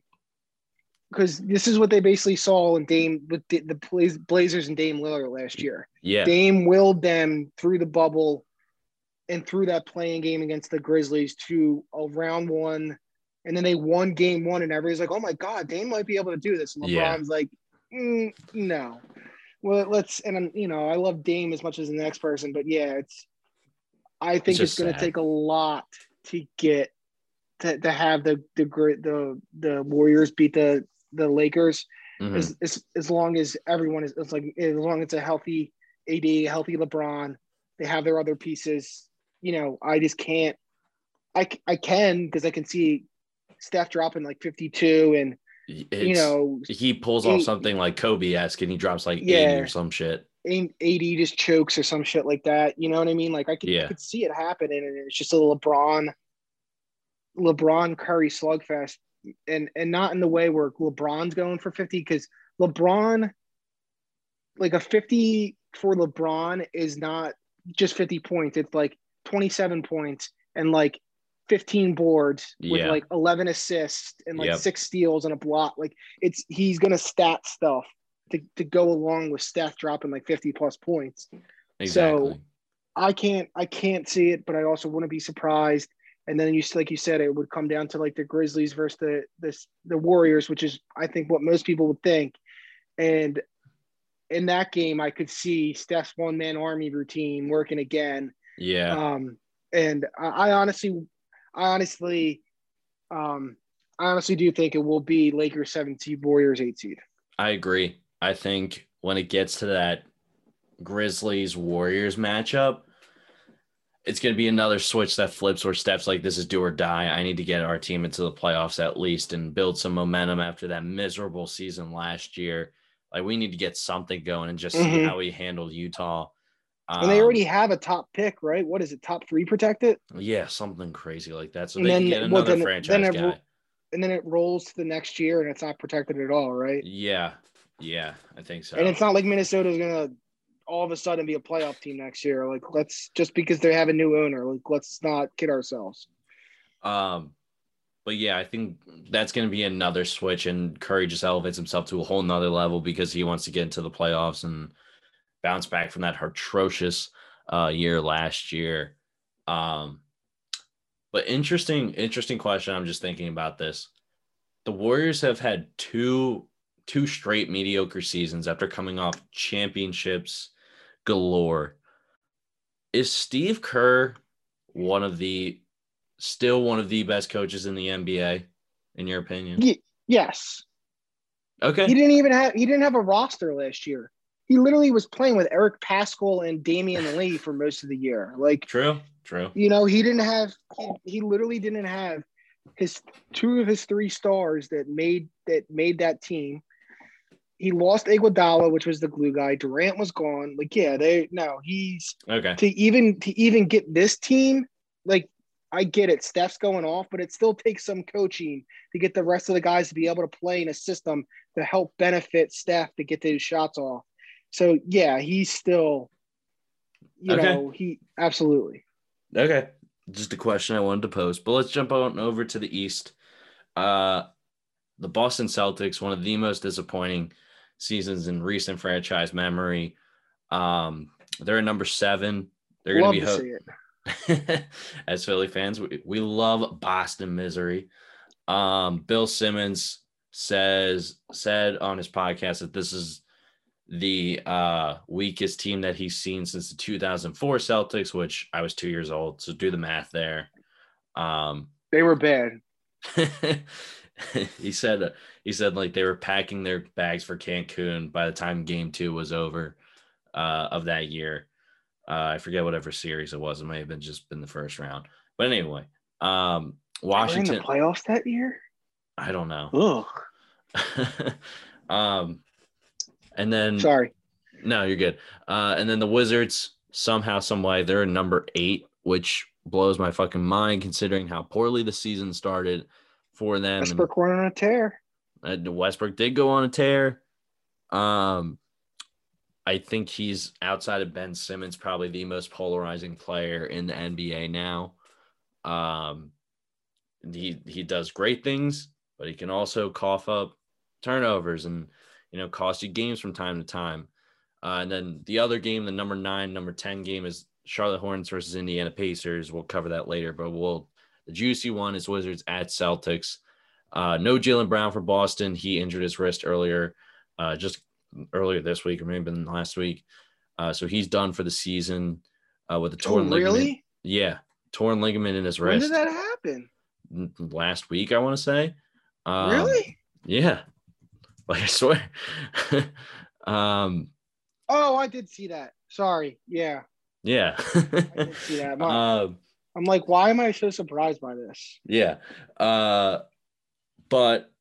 Speaker 2: Because this is what they basically saw in Dame with the, the Blazers and Dame Lillard last year.
Speaker 1: Yeah,
Speaker 2: Dame willed them through the bubble and through that play-in game against the Grizzlies to a round one, and then they won game one, and everybody's like, "Oh my God, Dame might be able to do this." And LeBron's yeah. like, mm, "No." Well, let's and I'm you know I love Dame as much as the next person, but yeah, it's I think it's, it's going to take a lot to get to, to have the the the the Warriors beat the the Lakers mm-hmm. as, as as long as everyone is it's like as long as it's a healthy AD, healthy LeBron, they have their other pieces. You know, I just can't. I I can because I can see Steph dropping like fifty two and. It's, you know,
Speaker 1: he pulls off something like Kobe esque and he drops like yeah, 80 or some shit.
Speaker 2: AD just chokes or some shit like that. You know what I mean? Like I could,
Speaker 1: Yeah.
Speaker 2: I could see it happening, and it's just a LeBron, LeBron Curry slugfest, and and not in the way where LeBron's going for fifty because LeBron, like a fifty for LeBron is not just fifty points. It's like twenty seven points and like. 15 boards with
Speaker 1: Yeah.
Speaker 2: like 11 assists and like
Speaker 1: Yep.
Speaker 2: six steals and a block like it's he's gonna stat stuff to, to go along with Steph dropping like 50 plus points.
Speaker 1: Exactly.
Speaker 2: I can't I can't see it, but I also wouldn't be surprised. And then you like you said, it would come down to like the Grizzlies versus the this the Warriors, which is I think what most people would think. And in that game, I could see Steph's one man army routine working again.
Speaker 1: yeah.
Speaker 2: Um, and I, I honestly, I honestly, um, I honestly do think it will be Lakers seven seed, Warriors eight seed.
Speaker 1: I agree. I think when it gets to that Grizzlies Warriors matchup, it's going to be another switch that flips where Steph's like this is do or die. I need to get our team into the playoffs at least and build some momentum after that miserable season last year. Like we need to get something going and just see
Speaker 2: Mhm.
Speaker 1: how we handle Utah.
Speaker 2: And they
Speaker 1: Um,
Speaker 2: already have a top pick, right? What is it? Top three protected?
Speaker 1: yeah, something crazy like that. So
Speaker 2: And
Speaker 1: they can
Speaker 2: then-
Speaker 1: get
Speaker 2: well,
Speaker 1: another
Speaker 2: then-
Speaker 1: franchise
Speaker 2: then it
Speaker 1: guy.
Speaker 2: And then it rolls to the next year and it's not protected at all, right?
Speaker 1: yeah, yeah, I think so.
Speaker 2: And it's not like Minnesota's gonna all of a sudden be a playoff team next year. Like let's just because they have a new owner, like let's not kid ourselves.
Speaker 1: Um, but yeah, I think that's going to be another switch, and Curry just elevates himself to a whole nother level because he wants to get into the playoffs and bounce back from that atrocious uh, year last year. Um, but interesting, interesting question. I'm just thinking about this. The Warriors have had two two straight mediocre seasons after coming off championships galore. Is Steve Kerr one of the still one of the best coaches in the NBA, in your opinion?
Speaker 2: Ye- yes,
Speaker 1: Okay.
Speaker 2: he didn't even have he didn't have a roster last year. He literally was playing with Eric Paschall and Damion Lee for most of the year. Like
Speaker 1: True. True.
Speaker 2: you know, he didn't have he, he literally didn't have his two of his three stars that made that made that team. He lost Iguodala, which was the glue guy. Durant was gone. Like, yeah, they no, he's
Speaker 1: Okay.
Speaker 2: to even to even get this team, like I get it, Steph's going off, but it still takes some coaching to get the rest of the guys to be able to play in a system to help benefit Steph to get those shots off. So yeah, he's still, you
Speaker 1: Okay.
Speaker 2: know, he absolutely.
Speaker 1: Okay. Just a question I wanted to pose. But let's jump on over to the East. Uh the Boston Celtics, one of the most disappointing seasons in recent franchise memory. Um, they're at number seven. They're gonna
Speaker 2: to
Speaker 1: be ho-
Speaker 2: see it.
Speaker 1: as Philly fans, we, we love Boston misery. Um, Bill Simmons says said on his podcast that this is the uh, weakest team that he's seen since the 2004 Celtics, which I was two years old. So do the math there. Um,
Speaker 2: They were bad.
Speaker 1: he said he said like they were packing their bags for Cancun by the time game two was over uh, of that year. Uh, I forget whatever series it was. It may have been just been the first round. But anyway, um, Washington.
Speaker 2: the playoffs that year.
Speaker 1: I don't know. Um, and then
Speaker 2: Sorry.
Speaker 1: no, you're good. Uh, and then the Wizards somehow, some way, they're number eight, which blows my fucking mind considering how poorly the season started for them.
Speaker 2: Westbrook went on a tear.
Speaker 1: Uh, Westbrook did go on a tear. Um, I think he's outside of Ben Simmons, probably the most polarizing player in the NBA now. Um, he he does great things, but he can also cough up turnovers and you know cost you games from time to time. Uh, and then the other game, the number nine, number ten game, is Charlotte Hornets versus Indiana Pacers. We'll cover that later, but we'll the juicy one is Wizards at Celtics. Uh, no Jaylen Brown for Boston. He injured his wrist earlier, uh, just earlier this week or maybe been last week. Uh, so he's done for the season uh, with a
Speaker 2: Oh,
Speaker 1: torn ligament.
Speaker 2: really?
Speaker 1: Yeah, torn ligament in his wrist.
Speaker 2: When did that happen?
Speaker 1: last week. I want to say. Um,
Speaker 2: really?
Speaker 1: Yeah. Like I swear. um.
Speaker 2: Oh, I did see that. Sorry. Yeah,
Speaker 1: Yeah.
Speaker 2: I did see that. My-
Speaker 1: um.
Speaker 2: I'm like, why am I so surprised by this?
Speaker 1: Yeah. Uh, but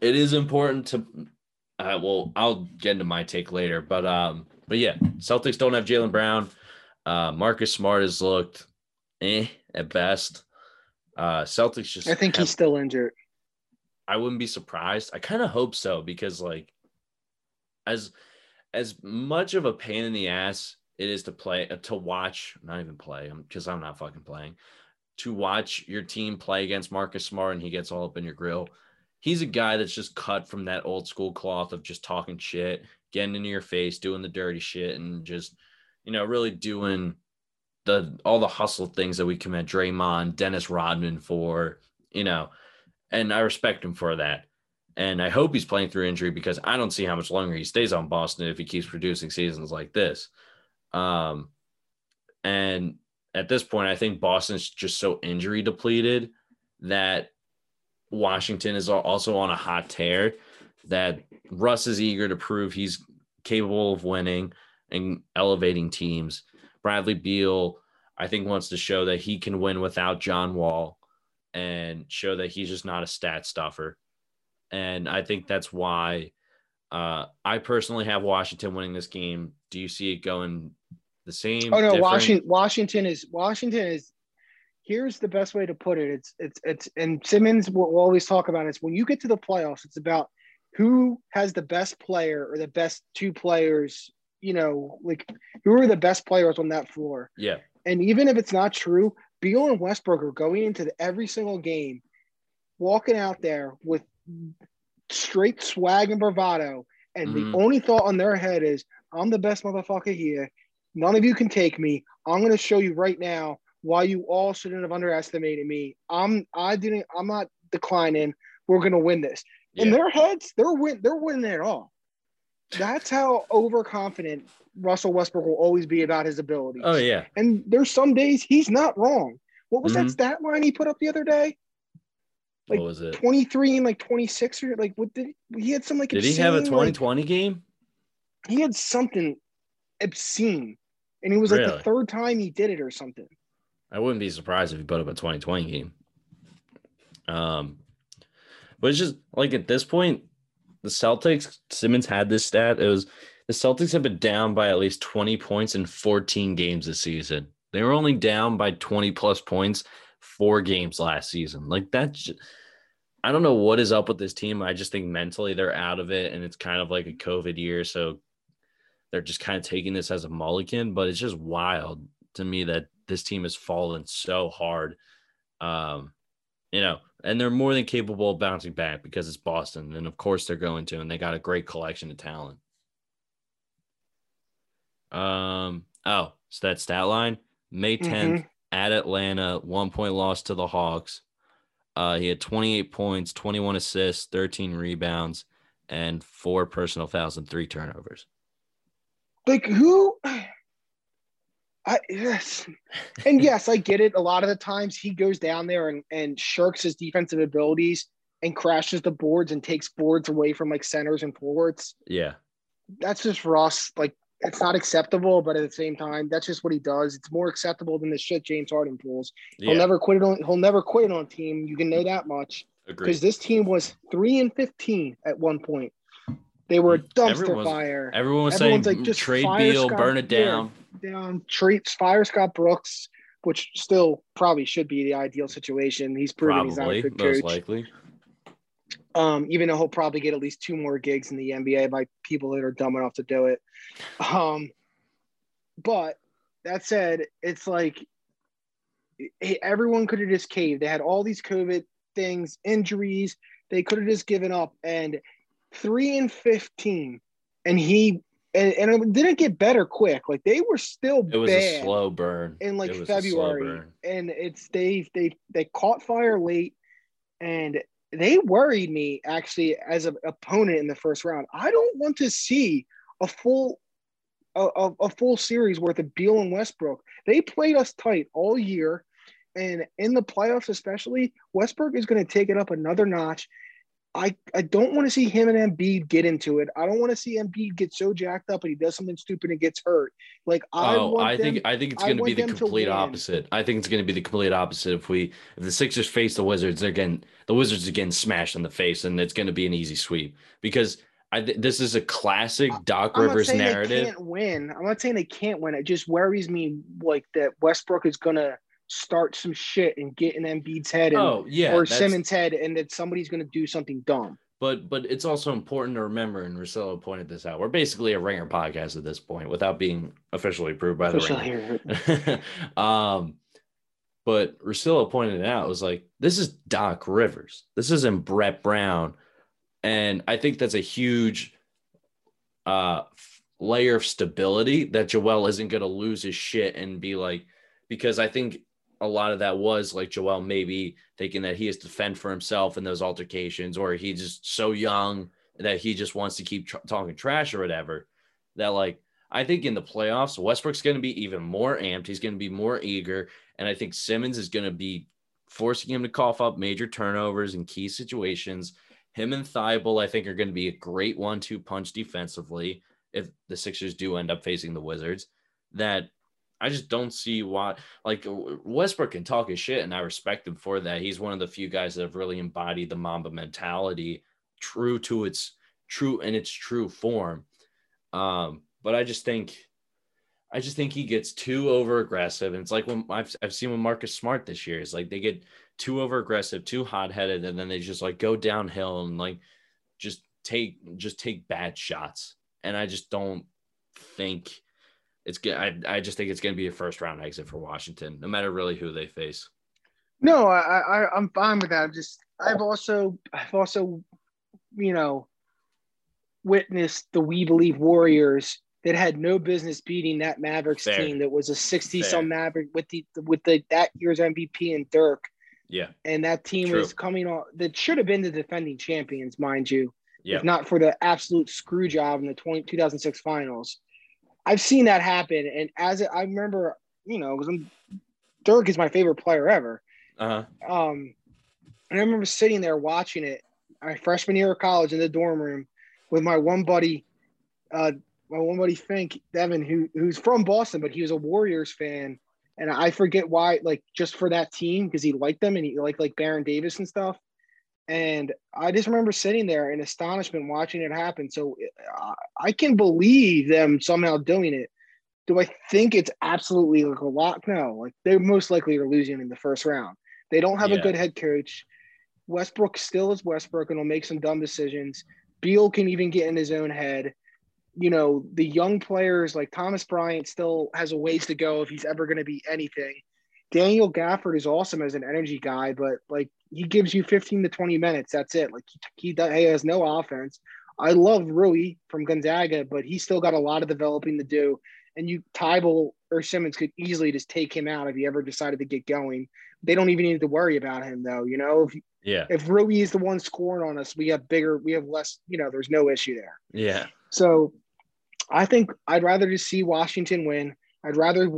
Speaker 1: it is important to, uh, well, I'll get into my take later, but um, but yeah, Celtics don't have Jaylen Brown. Uh, Marcus Smart has looked eh at best. Uh, Celtics just.
Speaker 2: I think
Speaker 1: have,
Speaker 2: he's still injured.
Speaker 1: I wouldn't be surprised. I kind of hope so because like, as as much of a pain in the ass it is to play uh, to watch, not even play, because I'm, I'm not fucking playing. To watch your team play against Marcus Smart and he gets all up in your grill. He's a guy that's just cut from that old school cloth of just talking shit, getting into your face, doing the dirty shit, and just you know really doing the all the hustle things that we commend Draymond, Dennis Rodman for, you know, and I respect him for that. And I hope he's playing through injury because I don't see how much longer he stays on Boston if he keeps producing seasons like this. Um, and at this point, I think Boston's just so injury depleted that Washington is also on a hot tear. That Russ is eager to prove he's capable of winning and elevating teams. Bradley Beal, I think, wants to show that he can win without John Wall and show that he's just not a stat stuffer. And I think that's why uh, I personally have Washington winning this game. Do you see it going the same?
Speaker 2: Oh no, different? Washington. Washington is Washington is. Here's the best way to put it. It's it's it's and Simmons will always talk about it. It's when you get to the playoffs, it's about who has the best player or the best two players. You know, like who are the best players on that floor.
Speaker 1: Yeah.
Speaker 2: And even if it's not true, Beal and Westbrook are going into the, every single game, walking out there with straight swag and bravado. And mm-hmm. the only thought on their head is, I'm the best motherfucker here. None of you can take me. I'm going to show you right now why you all shouldn't have underestimated me. I'm I didn't I'm not declining. We're going to win this. Yeah. In their heads, they're win they're winning it all. That's how overconfident Russell Westbrook will always be about his abilities.
Speaker 1: Oh yeah.
Speaker 2: And there's some days he's not wrong. What was mm-hmm. that stat line he put up the other day? Like
Speaker 1: what was it?
Speaker 2: 23 and like 26 or like what did he had some like
Speaker 1: Did he have a 2020 like, game?
Speaker 2: He had something obscene. And it was like the third time he did it or something.
Speaker 1: I wouldn't be surprised if he put up a 2020 game. Um but it's just like at this point, the Celtics, Simmons had this stat. It was the Celtics have been down by at least 20 points in 14 games this season. They were only down by 20 plus points four games last season. Like that's I don't know what is up with this team. I just think mentally they're out of it and it's kind of like a COVID year. So they're just kind of taking this as a mulligan, but it's just wild to me that this team has fallen so hard. Um, you know, and they're more than capable of bouncing back because it's Boston. And of course they're going to, and they got a great collection of talent. Um, oh, so that stat line May 10th mm-hmm. At Atlanta, one point loss to the Hawks. Uh, he had 28 points, 21 assists, 13 rebounds, and four personal fouls and three turnovers.
Speaker 2: Like who? I yes, and yes, I get it. A lot of the times he goes down there and, and shirks his defensive abilities and crashes the boards and takes boards away from like centers and forwards.
Speaker 1: Yeah,
Speaker 2: that's just Ross. Like it's not acceptable, but at the same time, that's just what he does. It's more acceptable than the shit James Harden pulls. Yeah. He'll never quit it on. He'll never quit it on a team. You can know that much. Because this team was three and fifteen at one point. They were a dumpster everyone fire.
Speaker 1: Everyone was Everyone's saying, like, just trade Beal, burn it down.
Speaker 2: Down, trade, fire Scott Brooks, which still probably should be the ideal situation. He's proven probably, he's not a good coach. Most likely. Um, even though he'll probably get at least two more gigs in the NBA by people that are dumb enough to do it. Um, but that said, it's like everyone could have just caved. They had all these COVID things, injuries. They could have just given up. And three and fifteen, and he and, and it didn't get better quick. Like they were still
Speaker 1: it was a slow burn
Speaker 2: in like February, and it's they they they caught fire late, and they worried me actually as an opponent in the first round. I don't want to see a full a, a, full series worth of Beal and Westbrook. They played us tight all year. And in the playoffs, especially, Westbrook is going to take it up another notch. I, I don't want to see him and Embiid get into it. I don't want to see Embiid get so jacked up and he does something stupid and gets hurt. Like I oh,
Speaker 1: I them, think I think it's going to be the complete opposite. I think it's going to be the complete opposite. If we if the Sixers face the Wizards, they're getting the Wizards are getting smashed in the face, and it's going to be an easy sweep because I th- this is a classic Doc
Speaker 2: I'm
Speaker 1: Rivers narrative.
Speaker 2: they can't win. I'm not saying they can't win. It just worries me like that Westbrook is gonna start some shit and get in Embiid's head and,
Speaker 1: Oh yeah,
Speaker 2: or Simmons' head, and that somebody's gonna do something dumb.
Speaker 1: But but it's also important to remember, and Russillo pointed this out. We're basically a ringer podcast at this point, without being officially approved by the ringer. um, but Russillo pointed it out. Was like this is Doc Rivers. This isn't Brett Brown, and I think that's a huge uh layer of stability that Joel isn't going to lose his shit and be like because I think a lot of that was like Joel maybe thinking that he has to fend for himself in those altercations, or he's just so young that he just wants to keep tr- talking trash or whatever. That like I think in the playoffs, Westbrook's going to be even more amped. He's going to be more eager, and I think Simmons is going to be forcing him to cough up major turnovers in key situations. Him and Thybulle, I think, are going to be a great one-two punch defensively if the Sixers do end up facing the Wizards. That I just don't see why. Like Westbrook can talk his shit, and I respect him for that. He's one of the few guys that have really embodied the Mamba mentality, true to its true in its true form. Um, but I just think, I just think he gets too over aggressive, and it's like when I've I've seen with Marcus Smart this year. It's like they get too over aggressive, too hot headed, and then they just like go downhill and like just take just take bad shots. And I just don't think it's good. I, I just think it's going to be a first round exit for Washington, no matter really who they face.
Speaker 2: No, I, I I'm fine with that. I'm just I've also I've also you know witnessed the We Believe Warriors that had no business beating that Mavericks
Speaker 1: Fair.
Speaker 2: team that was a 60 some Maverick with the with the that year's MVP and Dirk
Speaker 1: Yeah,
Speaker 2: and that team
Speaker 1: True.
Speaker 2: was coming on that should have been the defending champions mind you
Speaker 1: yeah,
Speaker 2: if not for the absolute screw job in the 20, 2006 finals. I've seen that happen. And as it, I remember, you know, because Dirk is my favorite player ever.
Speaker 1: uh huh,
Speaker 2: Um, and I remember sitting there watching it my freshman year of college in the dorm room with my one buddy, uh, my one buddy Fink Devin, who who's from Boston, but he was a Warriors fan. And I forget why, like just for that team, because he liked them and he liked like Baron Davis and stuff. And I just remember sitting there in astonishment watching it happen. So I can believe them somehow doing it. Do I think it's absolutely like a lock? No, like they're most likely are losing in the first round. They don't have
Speaker 1: Yeah.
Speaker 2: a good head coach. Westbrook still is Westbrook and will make some dumb decisions. Beal can even get in his own head. You know, the young players like Thomas Bryant still has a ways to go if he's ever going to be anything. Daniel Gafford is awesome as an energy guy, but like he gives you 15 to 20 minutes. That's it. Like he, he, he has no offense. I love Rui from Gonzaga, but he's still got a lot of developing to do. And you, Thybulle or Simmons could easily just take him out if he ever decided to get going. They don't even need to worry about him, though. You know, if
Speaker 1: yeah,
Speaker 2: if Rui is the one scoring on us, we have bigger, we have less. You know, there's no issue there.
Speaker 1: yeah,
Speaker 2: So I think I'd rather just see Washington win. I'd rather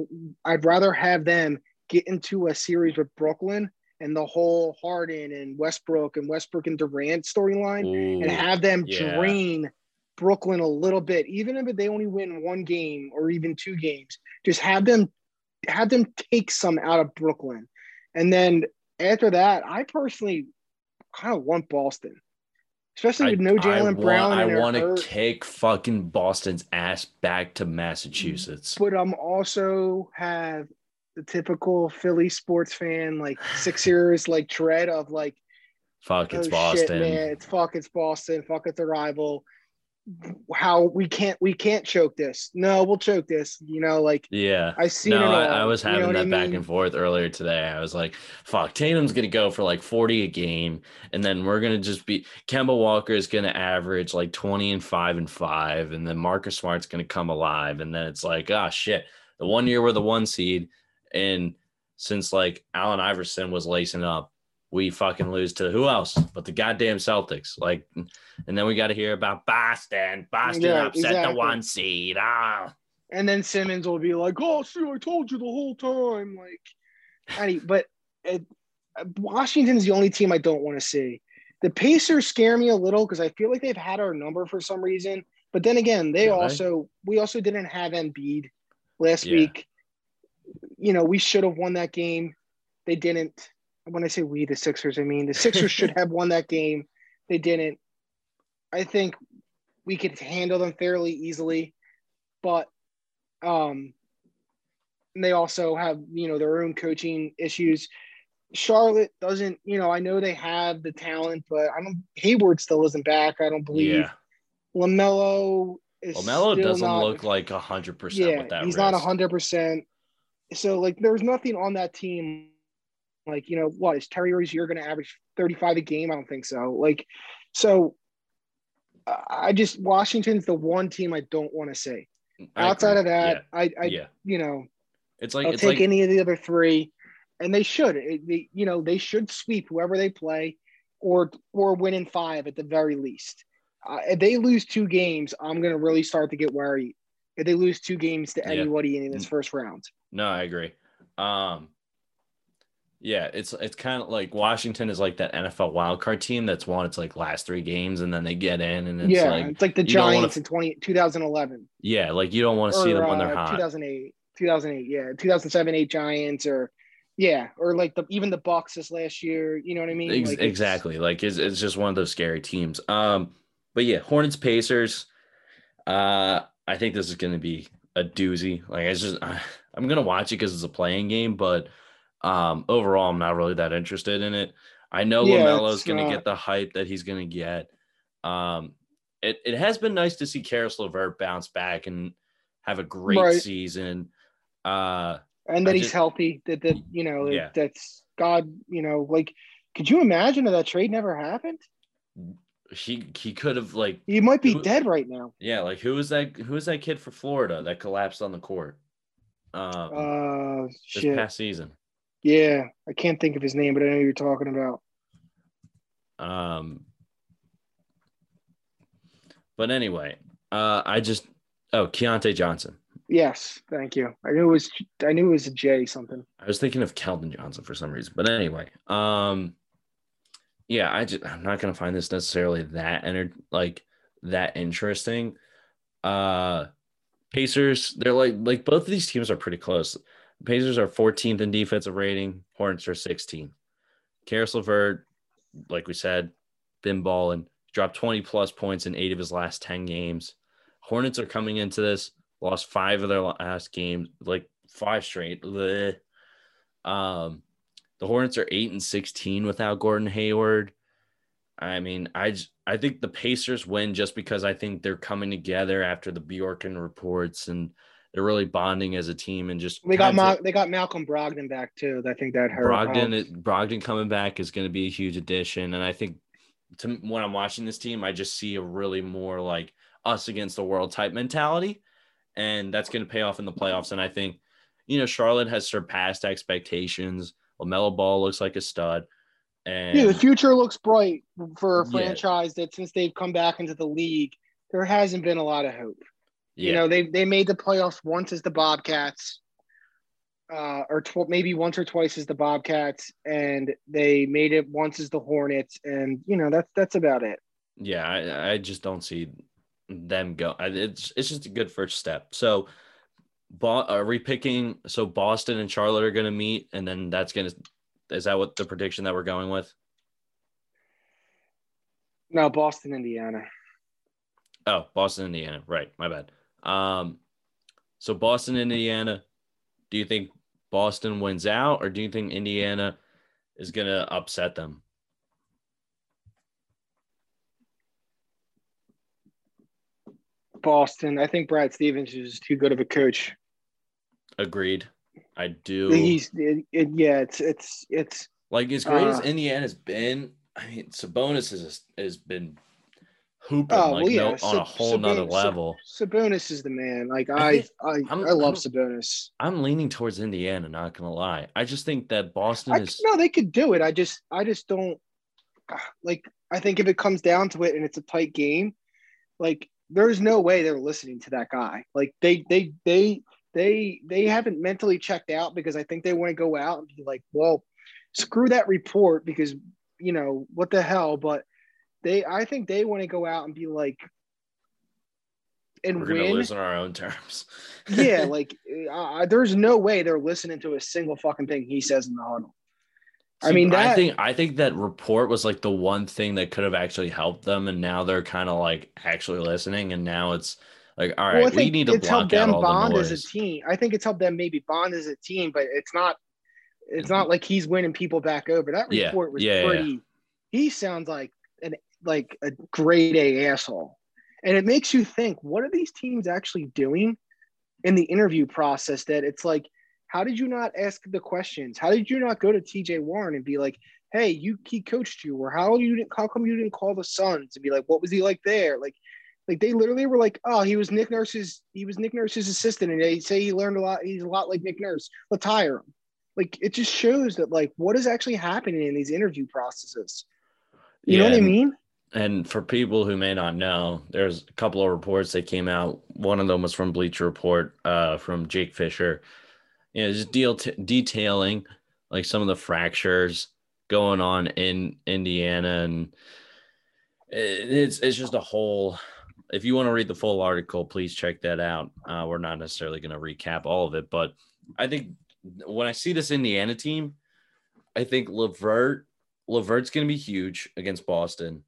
Speaker 2: I'd rather have them get into a series with Brooklyn and the whole Harden and Westbrook and Westbrook and Durant storyline and have them
Speaker 1: yeah.
Speaker 2: drain Brooklyn a little bit, even if they only win one game or even two games. Just have them have them take some out of Brooklyn. And then after that, I personally kind of want Boston. Especially with no Jaylen Brown.
Speaker 1: I want to kick fucking Boston's ass back to Massachusetts.
Speaker 2: but I'm also have the typical Philly sports fan, like Sixers, like dread of like,
Speaker 1: Fuck,
Speaker 2: oh
Speaker 1: it's
Speaker 2: shit,
Speaker 1: Boston.
Speaker 2: man, it's fuck, it's Boston, fuck, it's a rival. How we can't we can't choke this? No, we'll choke this. You know, like
Speaker 1: Yeah.
Speaker 2: I see.
Speaker 1: no,
Speaker 2: it all.
Speaker 1: I, I was
Speaker 2: you know
Speaker 1: having that
Speaker 2: I
Speaker 1: back
Speaker 2: mean?
Speaker 1: and forth earlier today. I was like, fuck, Tatum's going to go for like 40 a game. And then we're going to just be, Kemba Walker is going to average like 20 and 5 and 5. And then Marcus Smart's going to come alive. And then it's like, ah, shit. The one year we're the one seed. And since like Allen Iverson was lacing up, we fucking lose to who else but the goddamn Celtics. Like, and then we got to hear about Boston. Boston
Speaker 2: Yeah,
Speaker 1: upset
Speaker 2: exactly.
Speaker 1: the one seed. Ah.
Speaker 2: And then Simmons will be like, "Oh, see, I told you the whole time." Like, any, but it, Washington's the only team I don't want to see. The Pacers scare me a little because I feel like they've had our number for some reason. But then again, they? also we also didn't have Embiid last
Speaker 1: Yeah.
Speaker 2: week. You know, we should have won that game. They didn't. When I say we, the Sixers, I mean the Sixers should have won that game. They didn't. I think we could handle them fairly easily, but um, they also have you know their own coaching issues. Charlotte doesn't, you know, I know they have the talent, but I don't. Hayward still isn't back. I don't believe.
Speaker 1: Yeah.
Speaker 2: LaMelo is.
Speaker 1: LaMelo doesn't
Speaker 2: not-
Speaker 1: look like hundred percent
Speaker 2: Yeah,
Speaker 1: with that.
Speaker 2: he's
Speaker 1: wrist.
Speaker 2: not hundred percent. So like, there's nothing on that team. Like you know, what is Terry Rozier going to average 35 a game? I don't think so. Like, so I just Washington's the one team I don't want to say.
Speaker 1: I
Speaker 2: Outside
Speaker 1: agree.
Speaker 2: of that, I, I
Speaker 1: yeah, yeah.
Speaker 2: you know,
Speaker 1: It's like
Speaker 2: I'll
Speaker 1: it's
Speaker 2: take
Speaker 1: like
Speaker 2: any of the other three, and they should. It- they, you know, they should sweep whoever they play, or or win in five at the very least. Uh, if they lose two games, I'm going to really start to get worried. If they lose two games to
Speaker 1: Yeah.
Speaker 2: anybody in
Speaker 1: Mm.
Speaker 2: this first round,
Speaker 1: No, I agree. Um, yeah, it's it's kind of like Washington is like that NFL wildcard team that's won its like last three games and then they get in and it's
Speaker 2: yeah,
Speaker 1: like
Speaker 2: it's like the
Speaker 1: don't wanna
Speaker 2: Giants in 20, 2011
Speaker 1: yeah, like you don't want to see them when they're
Speaker 2: uh,
Speaker 1: hot.
Speaker 2: 2008, 2008, yeah, 2007, eight Giants, or yeah, or like the even the Bucks this last year. You know what I mean?
Speaker 1: Ex-
Speaker 2: Like,
Speaker 1: exactly. Like it's, it's just one of those scary teams. Um, but yeah, Hornets Pacers. Uh, I think this is going to be a doozy. Like it's just I'm gonna watch it because it's a play-in game, but um, overall, I'm not really that interested in it. I know
Speaker 2: Yeah,
Speaker 1: LaMelo's gonna
Speaker 2: not-
Speaker 1: get the hype that he's gonna get. Um, it it has been nice to see Caris LeVert bounce back and have a great
Speaker 2: Right.
Speaker 1: season. Uh,
Speaker 2: and that
Speaker 1: I
Speaker 2: he's
Speaker 1: just-
Speaker 2: healthy. That that you know
Speaker 1: Yeah.
Speaker 2: that's God. You know, like could you imagine if that trade never happened?
Speaker 1: he he could have like
Speaker 2: He might be
Speaker 1: Who-
Speaker 2: dead right now.
Speaker 1: Yeah, like who was that? Who was that kid for Florida that collapsed on the court? Um,
Speaker 2: Uh,
Speaker 1: this past season.
Speaker 2: Yeah, I can't think of his name, but I know you're talking about.
Speaker 1: Um, but anyway, uh, I just oh Keyontae Johnson.
Speaker 2: Yes, thank you. I knew it was. I knew it was a J something.
Speaker 1: I was thinking of Keldon Johnson for some reason, but anyway, um, yeah, I just I'm not gonna find this necessarily that enter like that interesting. Uh, Pacers, they're like like both of these teams are pretty close. Pacers are 14th in defensive rating. Hornets are 16. Caris LeVert, like we said, been balling. Dropped 20 plus points in eight of his last 10 games. Hornets are coming into this, lost five of their last games, like five straight. Bleh. Um, the Hornets are eight and 16 without Gordon Hayward. I mean, I I think the Pacers win just because I think they're coming together after the Bjorkgren reports and they're really bonding as a team and just
Speaker 2: They got
Speaker 1: kinda-
Speaker 2: they got Malcolm Brogdon back too. I think that hurt.
Speaker 1: Brogdon, Brogdon coming back is going to be a huge addition, and I think to when I'm watching this team, I just see a really more like us against the world type mentality, and that's going to pay off in the playoffs. And I think you know Charlotte has surpassed expectations. LaMelo Ball looks like a stud, and
Speaker 2: yeah, the future looks bright for a
Speaker 1: Yeah.
Speaker 2: franchise that since they've come back into the league, there hasn't been a lot of hope.
Speaker 1: yeah,
Speaker 2: You know, they they made the playoffs once as the Bobcats, uh, or tw- maybe once or twice as the Bobcats, and they made it once as the Hornets, and you know that's that's about it.
Speaker 1: yeah, I, I just don't see them go. It's it's just a good first step. So. Bo- are we picking? So Boston and Charlotte are going to meet, and then that's going to. Is that what the prediction that we're going with?
Speaker 2: No, Boston, Indiana.
Speaker 1: Oh, Boston, Indiana. Right. My bad. Um, so Boston, Indiana. Do you think Boston wins out, or do you think Indiana is gonna upset them?
Speaker 2: Boston. I think Brad Stevens is too good of a coach.
Speaker 1: Agreed. I do.
Speaker 2: He's it, it, yeah, it's it's it's
Speaker 1: like as great as
Speaker 2: uh,
Speaker 1: Indiana's been. I mean, Sabonis has has been hooping
Speaker 2: Oh,
Speaker 1: like
Speaker 2: well, yeah,
Speaker 1: no, on a whole nother
Speaker 2: Sabon-
Speaker 1: level.
Speaker 2: Sabonis is the man. Like
Speaker 1: I
Speaker 2: I I, I, love
Speaker 1: I'm-
Speaker 2: Sabonis.
Speaker 1: I'm leaning towards Indiana. Not gonna lie. I just think that Boston
Speaker 2: I,
Speaker 1: is.
Speaker 2: no, they could do it. I just I just don't like. I think if it comes down to it and it's a tight game, like there's no way they're listening to that guy. Like they they they they they haven't mentally checked out because I think they want to go out and be like, well, screw that report because you know what the hell. But they, I think they want to go out and be like, and
Speaker 1: We're gonna
Speaker 2: win.
Speaker 1: lose on our own terms.
Speaker 2: yeah, like uh, there's no way they're listening to a single fucking thing he says in the huddle. I mean, that,
Speaker 1: I think I think that report was like the one thing that could have actually helped them, and now they're kind of like actually listening, and now it's like, all right, well, we need to it's block them bond
Speaker 2: as a team. I think it's helped them maybe bond as a team, but it's not. It's mm-hmm. not like he's winning people back over. That report yeah, was yeah, pretty. Yeah. He sounds like an like a grade A asshole, and it makes you think: what are these teams actually doing in the interview process? That it's like how did you not ask the questions? How did you not go to TJ Warren and be like, hey, you he coached you, or how you didn't how come you didn't call the Suns and be like, what was he like there? Like, like they literally were like, oh, he was Nick Nurse's he was Nick Nurse's assistant, and they say he learned a lot. He's a lot like Nick Nurse. Let's hire him. Like it just shows that like what is actually happening in these interview processes. You yeah, know what I mean?
Speaker 1: And for people who may not know, there's a couple of reports that came out. One of them was from Bleacher Report, uh, from Jake Fisher, you know, just deal t- detailing like some of the fractures going on in Indiana, and it's it's just a whole. If you want to read the full article, please check that out. Uh, we're not necessarily going to recap all of it, but I think when I see this Indiana team, I think LeVert LeVert's going to be huge against Boston.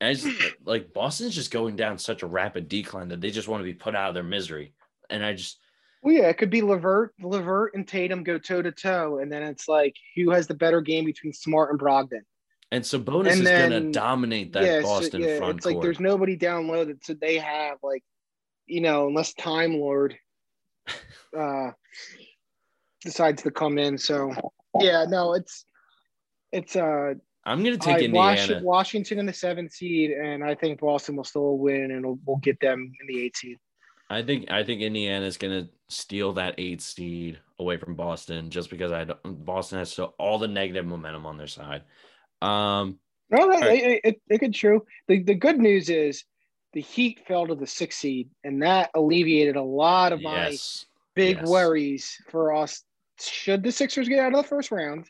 Speaker 1: As like Boston's just going down such a rapid decline that they just want to be put out of their misery. And I just
Speaker 2: well, yeah, it could be LeVert, LeVert and Tatum go toe to toe, and then it's like who has the better game between Smart and Brogdon.
Speaker 1: And Sabonis and is going to dominate that yeah, Boston so, yeah, front
Speaker 2: It's court. like there's nobody down low that so they have like, you know, unless Time Lord uh, decides to come in. So yeah, no, it's it's uh.
Speaker 1: I'm going to take Indiana.
Speaker 2: Washington in the seventh seed, and I think Boston will still win, and we'll, we'll get them in the eighth seed.
Speaker 1: I think I think Indiana is going to steal that eight seed away from Boston just because I Boston has so all the negative momentum on their side. Um,
Speaker 2: no, right. it, it, it could true. The the good news is the Heat fell to the sixth seed, and that alleviated a lot of my yes. big yes. worries for us. Should the Sixers get out of the first round?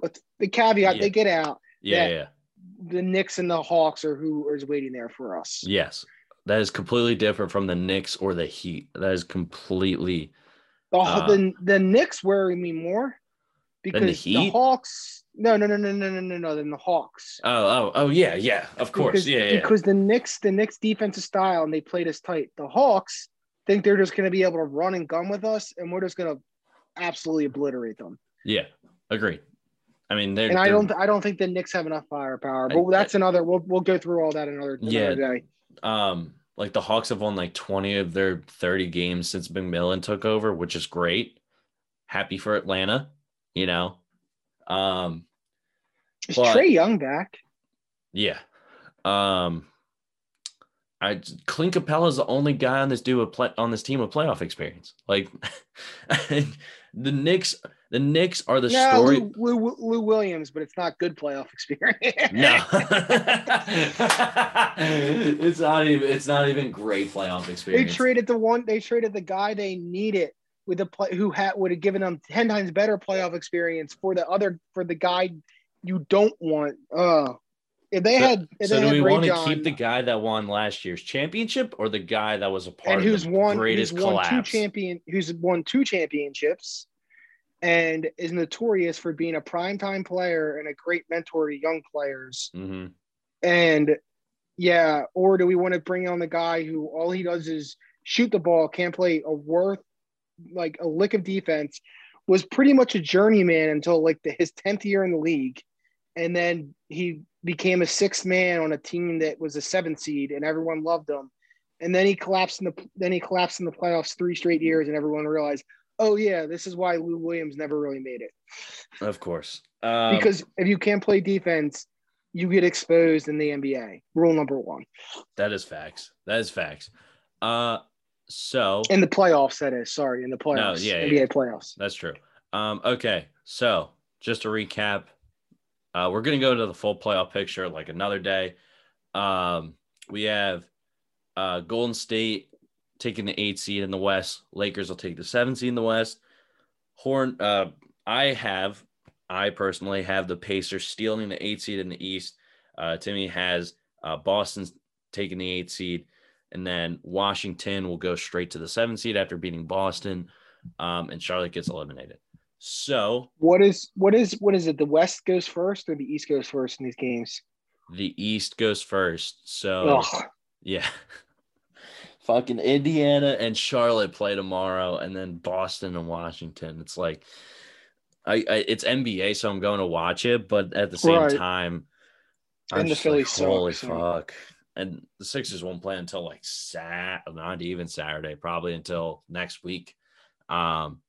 Speaker 2: But the caveat yeah. they get out.
Speaker 1: Yeah, yeah.
Speaker 2: The Knicks and the Hawks are who is waiting there for us.
Speaker 1: Yes, that is completely different from the Knicks or the Heat. That is completely.
Speaker 2: The uh, the, the Knicks worry me more because the, Heat? the Hawks. No, no, no, no, no, no, no, no. Than the Hawks.
Speaker 1: Oh, oh, oh, yeah, yeah. Of course,
Speaker 2: because,
Speaker 1: yeah, yeah.
Speaker 2: Because the Knicks, the Knicks defensive style, and they played us tight. The Hawks think they're just going to be able to run and gun with us, and we're just going to absolutely obliterate them.
Speaker 1: Yeah, agreed. I mean, and
Speaker 2: I don't, I don't think the Knicks have enough firepower. But I, that's another. We'll we'll go through all that another, another yeah, day.
Speaker 1: Um, like the Hawks have won like 20 of their 30 games since McMillan took over, which is great. Happy for Atlanta, you know. Um
Speaker 2: is but, Trae Young back?
Speaker 1: Yeah. Um I Clint Capela is the only guy on this do a play on this team with playoff experience. Like the Knicks the Knicks are the no, story.
Speaker 2: Lou, Lou, Lou, Williams, but it's not good playoff experience.
Speaker 1: no, it's not even. It's not even great playoff experience.
Speaker 2: They traded the one. They traded the guy they needed with the play who had would have given them ten times better playoff experience for the other for the guy you don't want. Uh if they so, had, if
Speaker 1: so
Speaker 2: they
Speaker 1: do
Speaker 2: had
Speaker 1: we want to keep the guy that won last year's championship or the guy that was a part and who's of the won, greatest who's collapse?
Speaker 2: Won two champion, who's won two championships and is notorious for being a primetime player and a great mentor to young players.
Speaker 1: Mm-hmm.
Speaker 2: And yeah, or do we want to bring on the guy who all he does is shoot the ball, can't play a worth like a lick of defense, was pretty much a journeyman until like the, his 10th year in the league. And then he became a sixth man on a team that was a seventh seed and everyone loved him. And then he collapsed in the then he collapsed in the playoffs three straight years and everyone realized, oh yeah, this is why Lou Williams never really made it.
Speaker 1: Of course,
Speaker 2: um, because if you can't play defense, you get exposed in the NBA. Rule number one.
Speaker 1: That is facts. That is facts. Uh, so
Speaker 2: in the playoffs, that is. Sorry, in the playoffs. No, yeah, NBA yeah. playoffs.
Speaker 1: That's true. Um, okay, so just to recap, uh, we're gonna go to the full playoff picture like another day. Um, we have uh, Golden State taking the eight seed in the West. Lakers will take the seven seed in the West. Horn, uh, I have, I personally have the Pacers stealing the eight seed in the East. Uh, Timmy has uh, Boston's taking the eight seed, and then Washington will go straight to the seven seed after beating Boston, um, and Charlotte gets eliminated. So
Speaker 2: what is what is what is it? The West goes first or the East goes first in these games?
Speaker 1: The East goes first. So Ugh. yeah. Fucking Indiana and Charlotte play tomorrow, and then Boston and Washington. It's like I, I it's NBA, so I'm going to watch it, but at the same right. time, I'm and the Phillies like, holy suck, fuck. And the Sixers won't play until like Sat, not even Saturday, probably until next week. Um,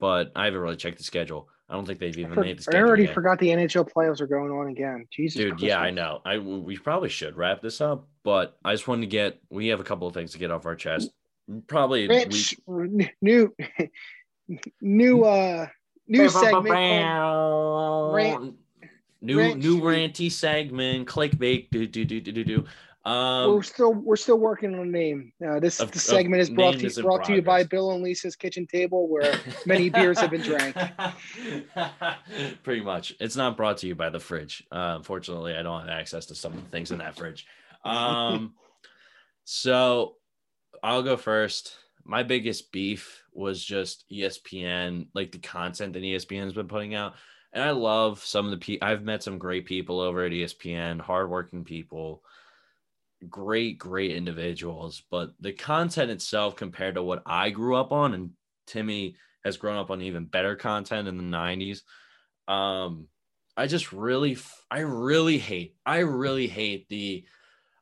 Speaker 1: but I haven't really checked the schedule. I don't think they've even made the schedule.
Speaker 2: I already
Speaker 1: yet.
Speaker 2: forgot the NHL playoffs are going on again. Jesus,
Speaker 1: dude. Christmas. Yeah, I know. I we probably should wrap this up, but I just wanted to get. We have a couple of things to get off our chest. Probably
Speaker 2: Rich, we, new, new, uh, new segment.
Speaker 1: Rant, new rant new ranty segment. Clickbait. Do do do do do do.
Speaker 2: Um, we're still we're still working on a name. Uh, this, of, this segment is brought to, brought to you by Bill and Lisa's Kitchen Table, where many beers have been drank.
Speaker 1: Pretty much, it's not brought to you by the fridge. Uh, unfortunately, I don't have access to some of the things in that fridge. Um, so I'll go first. My biggest beef was just ESPN, like the content that ESPN has been putting out. And I love some of the people. I've met some great people over at ESPN, hardworking people great, great individuals, but the content itself compared to what I grew up on, and Timmy has grown up on even better content in the 90s. Um, I just really, I really hate, I really hate the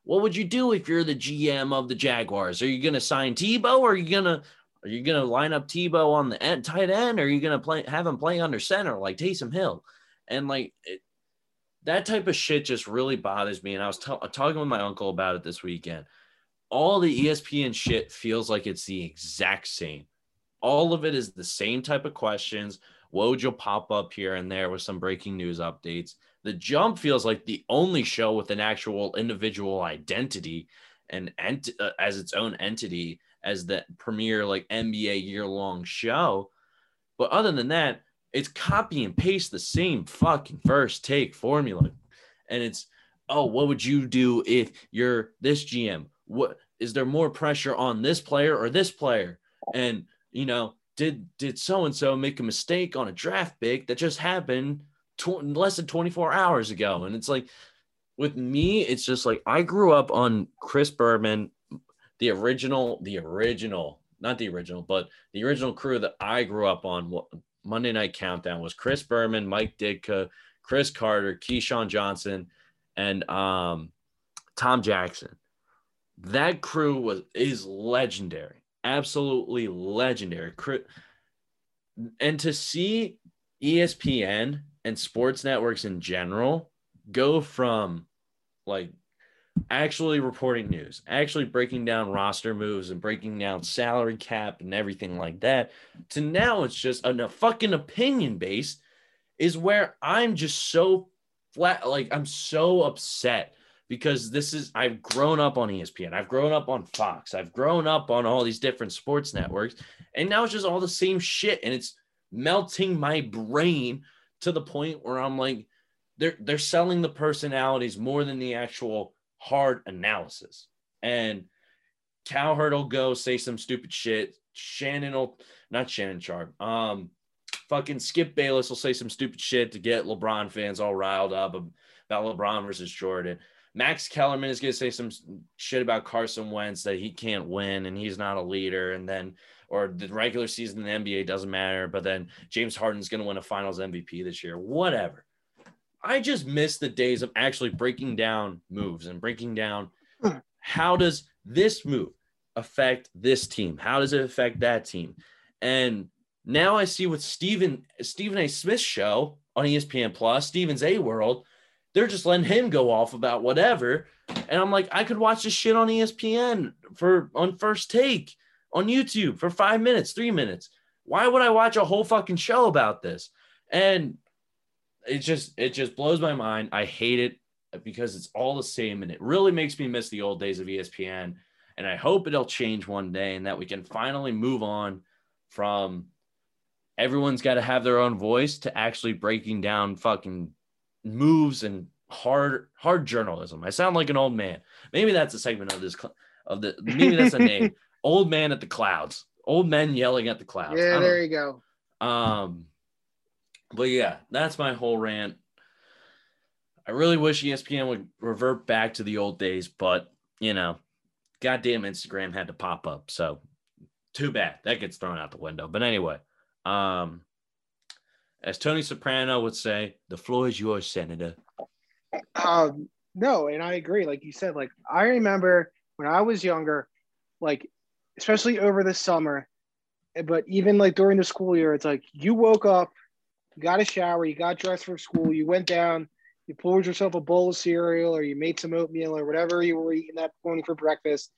Speaker 1: what would you do if you're the GM of the Jaguars? Are you gonna sign Tebow or are you gonna are you gonna line up Tebow on the end, tight end or are you gonna play have him play under center like Taysom Hill? And like it, that type of shit just really bothers me. And I was t- talking with my uncle about it this weekend. All the ESPN shit feels like it's the exact same. All of it is the same type of questions. Woj will pop up here and there with some breaking news updates. The jump feels like the only show with an actual individual identity and ent- uh, as its own entity as the premier like NBA year long show. But other than that, it's copy and paste the same fucking first take formula. And it's, oh, what would you do if you're this GM? What is there more pressure on this player or this player? And you know, did did so and so make a mistake on a draft pick that just happened tw- less than 24 hours ago? And it's like with me, it's just like I grew up on Chris Berman, the original, the original, not the original, but the original crew that I grew up on Monday Night Countdown was Chris Berman, Mike Ditka, Cris Carter, Keyshawn Johnson, and um, Tom Jackson. That crew was is legendary, absolutely legendary. And to see ESPN and sports networks in general go from like actually reporting news, actually breaking down roster moves and breaking down salary cap and everything like that, to now it's just a, fucking opinion based is where I'm just so flat. Like, I'm so upset because this is, I've grown up on ESPN, I've grown up on Fox, I've grown up on all these different sports networks, and now it's just all the same shit. And it's melting my brain to the point where I'm like, they're, they're selling the personalities more than the actual hard analysis. And Cowherd will go say some stupid shit. Shannon will not Shannon Sharpe. Um, fucking Skip Bayless will say some stupid shit to get LeBron fans all riled up about LeBron versus Jordan. Max Kellerman is going to say some shit about Carson Wentz that he can't win and he's not a leader. And then, or the regular season in the NBA doesn't matter. But then James Harden's going to win a finals MVP this year. Whatever. I just miss the days of actually breaking down moves and breaking down hmm. how does this move affect this team? How does it affect that team? And now I see with Stephen Stephen A. Smith's show on ESPN Plus, Stephen A's World, they're just letting him go off about whatever. And I'm like, I could watch this shit on ESPN for on first take on YouTube for five minutes, three minutes. Why would I watch a whole fucking show about this? And it just it just blows my mind. I hate it because it's all the same and it really makes me miss the old days of ESPN. And I hope it'll change one day and that we can finally move on from everyone's got to have their own voice to actually breaking down fucking moves and hard hard journalism. I sound like an old man. Maybe that's a segment of this of the maybe that's a name. old man at the clouds. Old men yelling at the clouds.
Speaker 2: Yeah, there you go.
Speaker 1: Um, but yeah, that's my whole rant. I really wish ESPN would revert back to the old days, but you know, goddamn Instagram had to pop up. So too bad. That gets thrown out the window. But anyway, um, as Tony Soprano would say, the floor is yours, Senator.
Speaker 2: Um, no, and I agree. Like you said, like I remember when I was younger, like especially over the summer, but even like during the school year, it's like you woke up, you got a shower, you got dressed for school, you went down, you poured yourself a bowl of cereal, or you made some oatmeal, or whatever you were eating that morning for breakfast,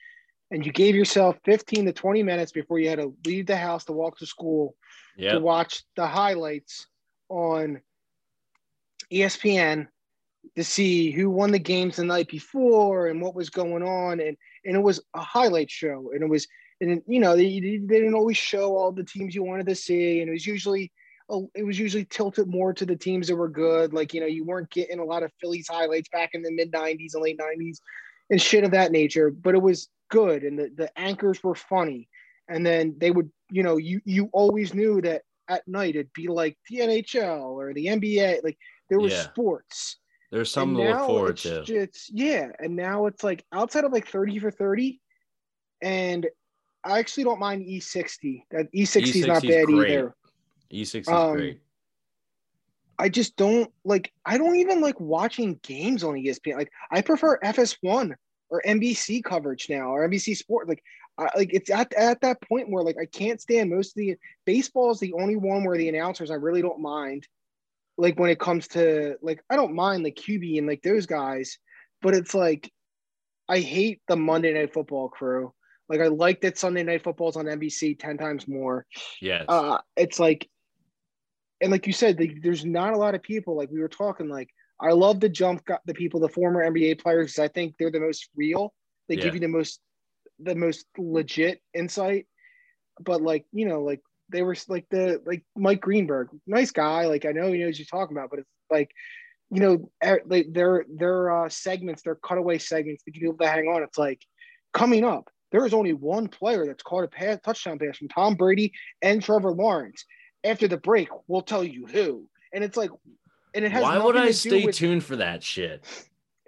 Speaker 2: and you gave yourself 15 to 20 minutes before you had to leave the house to walk to school yep. to watch the highlights on ESPN to see who won the games the night before and what was going on and and it was a highlight show and it was and you know they, they didn't always show all the teams you wanted to see and it was usually it was usually tilted more to the teams that were good like you know you weren't getting a lot of Phillies highlights back in the mid 90s and late 90s and shit of that nature but it was good and the, the anchors were funny and then they would you know you you always knew that at night it'd be like the NHL or the NBA like there was yeah. sports
Speaker 1: there's something to look forward to.
Speaker 2: It's yeah, and now it's like outside of like 30 for 30, and I actually don't mind E60. That E60 is not bad great. either.
Speaker 1: E60 is um, great.
Speaker 2: I just don't like. I don't even like watching games on ESPN. Like I prefer FS1 or NBC coverage now or NBC Sport. Like, I, like it's at at that point where like I can't stand most of the baseball is the only one where the announcers I really don't mind like when it comes to like I don't mind like QB and like those guys, but it's like I hate the Monday Night Football crew. Like I like that Sunday Night Football's on NBC ten times more.
Speaker 1: Yeah,
Speaker 2: uh, it's like, and like you said, the, there's not a lot of people. Like we were talking, like I love the jump the people, the former NBA players, because I think they're the most real. They yeah. give you the most, the most legit insight. But like you know, like they were like the like Mike Greenberg, nice guy. Like I know he knows what you're talking about, but it's like you know like their their uh, segments, their cutaway segments to get people to hang on. It's like coming up. There is only one player that's caught a pass, touchdown pass from Tom Brady and Trevor Lawrence. After the break, we'll tell you who. And it's like, and it has.
Speaker 1: Why would I stay with, tuned for that shit?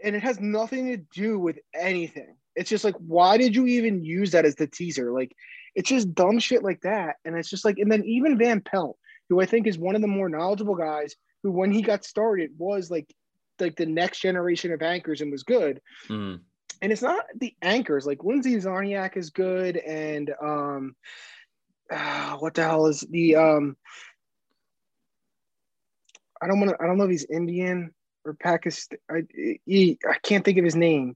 Speaker 2: And it has nothing to do with anything. It's just like, why did you even use that as the teaser? Like, it's just dumb shit like that. And it's just like, and then even Van Pelt, who I think is one of the more knowledgeable guys, who when he got started was like like the next generation of anchors and was good. Mm. And it's not the anchors like Lindsay Czarniak is good, and um, uh, what the hell is the um, I don't want to. I don't know if he's Indian or Pakistan. I he, I can't think of his name.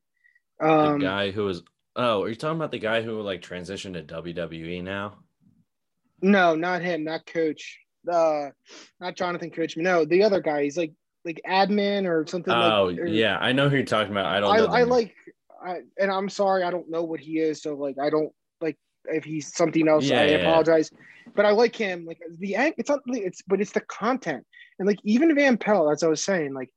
Speaker 1: Um, the guy who was Oh, are you talking about the guy who like transitioned to WWE now?
Speaker 2: No, not him, not Coach. Uh, not Jonathan Coachman. No, the other guy. He's like like admin or something.
Speaker 1: Oh
Speaker 2: like, or,
Speaker 1: yeah, I know who you're talking about. I don't. I,
Speaker 2: I like. I and I'm sorry, I don't know what he is. So like, I don't if he's something else. Yeah, I yeah, apologize. Yeah. But I like him. Like the it's not. It's but it's the content and like even Van Pelt, as I was saying, like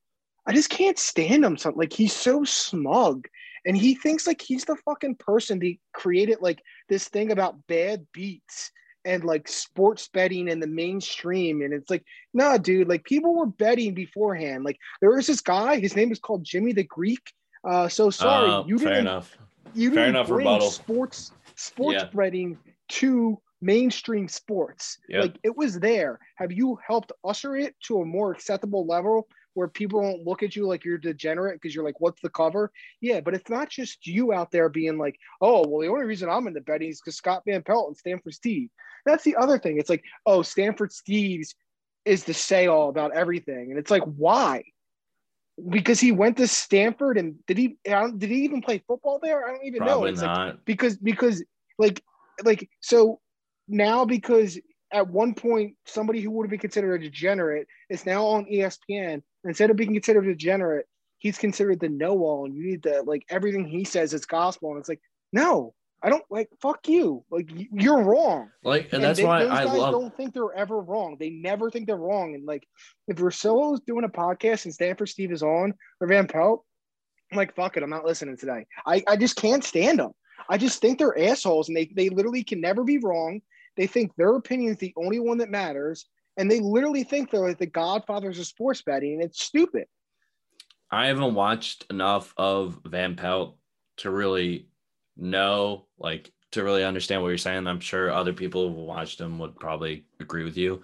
Speaker 2: I just can't stand him. Something like he's so smug and he thinks like he's the fucking person that created like this thing about bad beats and like sports betting in the mainstream and it's like nah dude like people were betting beforehand like there was this guy his name is called jimmy the greek uh so sorry uh,
Speaker 1: you didn't enough.
Speaker 2: you didn't enough bring rebuttal. sports sports yeah. betting to mainstream sports yep. like it was there have you helped usher it to a more acceptable level where people don't look at you like you're degenerate because you're like, what's the cover? Yeah, but it's not just you out there being like, oh, well, the only reason I'm in the betting is because Scott Van Pelt and Stanford Steve. That's the other thing. It's like, oh, Stanford Steve's is the say all about everything. And it's like, why? Because he went to Stanford and did he did he even play football there? I don't even Probably know. It's not. Like, because because like like so now because at one point somebody who would have been considered a degenerate is now on ESPN instead of being considered a degenerate, he's considered the know-all, and you need to like everything he says is gospel. And it's like, no, I don't like fuck you. Like you're wrong.
Speaker 1: Like, and, and that's they, why I love...
Speaker 2: don't think they're ever wrong. They never think they're wrong. And like, if Russillo's doing a podcast and Stanford Steve is on or Van Pelt, I'm like, fuck it, I'm not listening today. I, I just can't stand them. I just think they're assholes, and they they literally can never be wrong. They think their opinion is the only one that matters, and they literally think they're like the godfathers of sports betting, and it's stupid.
Speaker 1: I haven't watched enough of Van Pelt to really know, like, to really understand what you're saying. I'm sure other people who watched them would probably agree with you.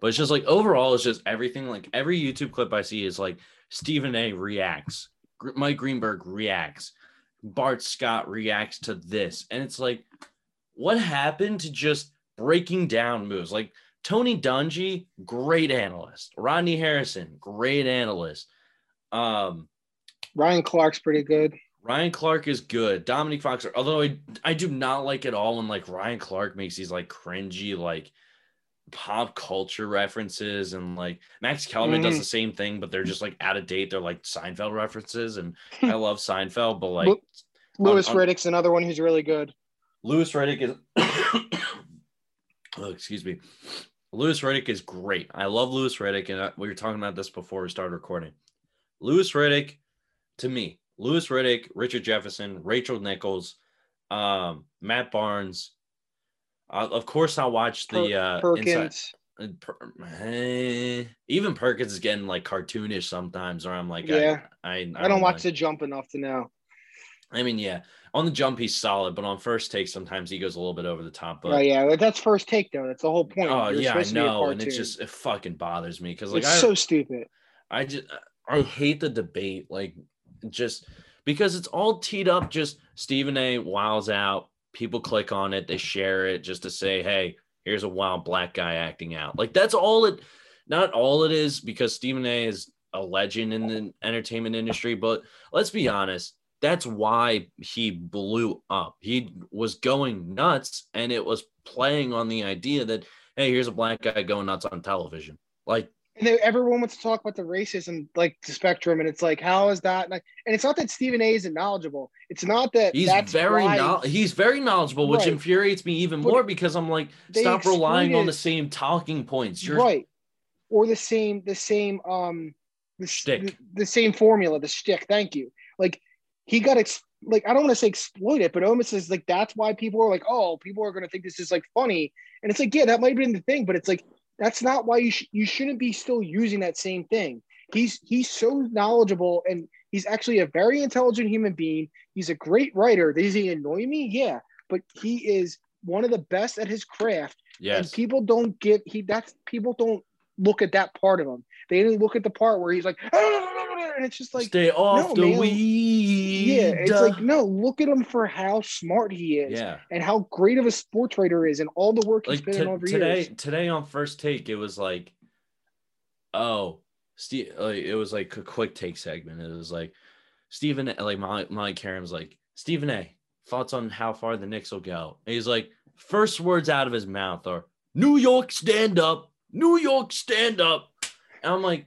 Speaker 1: But it's just like overall, it's just everything. Like every YouTube clip I see is like Stephen A reacts, Mike Greenberg reacts, Bart Scott reacts to this. And it's like, what happened to just breaking down moves? Like Tony Dungy, great analyst. Rodney Harrison, great analyst. Um,
Speaker 2: Ryan Clark's pretty good.
Speaker 1: Ryan Clark is good. Dominic Fox, although I, I do not like it all when like Ryan Clark makes these like cringy like pop culture references and like Max Kellerman mm-hmm. does the same thing, but they're just like out of date. They're like Seinfeld references, and I love Seinfeld, but like
Speaker 2: Louis Riddick's another one who's really good.
Speaker 1: Louis Riddick is oh, excuse me. Louis Riddick is great. I love Louis Riddick, and we were talking about this before we started recording. Louis Riddick, to me, Louis Riddick, Richard Jefferson, Rachel Nichols, um, Matt Barnes. Uh, of course, I watch the uh,
Speaker 2: Perkins.
Speaker 1: Inside, uh, per, eh, even Perkins is getting like cartoonish sometimes, or I'm like,
Speaker 2: yeah,
Speaker 1: I, I, I,
Speaker 2: don't, I don't watch like, the jump enough to know.
Speaker 1: I mean, yeah, on the jump he's solid, but on first take sometimes he goes a little bit over the top. But
Speaker 2: oh, yeah, that's first take though. That's the whole point.
Speaker 1: Oh You're yeah, I know, and it just it fucking bothers me because like
Speaker 2: it's
Speaker 1: I,
Speaker 2: so stupid.
Speaker 1: I just I hate the debate. Like just because it's all teed up. Just Stephen A. wows out. People click on it. They share it just to say, "Hey, here's a wild black guy acting out." Like that's all it. Not all it is because Stephen A. is a legend in the entertainment industry. But let's be honest. That's why he blew up. He was going nuts, and it was playing on the idea that, hey, here's a black guy going nuts on television. Like
Speaker 2: and they, everyone wants to talk about the racism, like the spectrum, and it's like, how is that? Like, and it's not that Stephen A. isn't knowledgeable. It's not that
Speaker 1: he's very no- he's very knowledgeable, which right. infuriates me even but more because I'm like, stop relying on the same talking points.
Speaker 2: You're right, or the same the same um the stick the, the, same formula, the stick. Thank you. Like he got ex- like I don't want to say exploit it, but almost is like that's why people are like, oh, people are going to think this is like funny, and it's like, yeah, that might have been the thing, but it's like that's not why you sh- you shouldn't be still using that same thing. He's he's so knowledgeable and he's actually a very intelligent human being. He's a great writer. Does he annoy me? Yeah, but he is one of the best at his craft.
Speaker 1: Yes.
Speaker 2: And people don't get he that's people don't look at that part of him. They only look at the part where he's like, ah, ah, ah, and it's just like
Speaker 1: stay off no, the man. weed.
Speaker 2: Yeah, it's like no, look at him for how smart he is,
Speaker 1: yeah,
Speaker 2: and how great of a sports writer is, and all the work he's
Speaker 1: like
Speaker 2: been
Speaker 1: t-
Speaker 2: in over
Speaker 1: today,
Speaker 2: years.
Speaker 1: Today on first take, it was like, oh, Steve, like, it was like a quick take segment. It was like Stephen, like my my Karen's like Stephen A. Thoughts on how far the Knicks will go? And he's like, first words out of his mouth are New York stand up, New York stand up. And I'm like,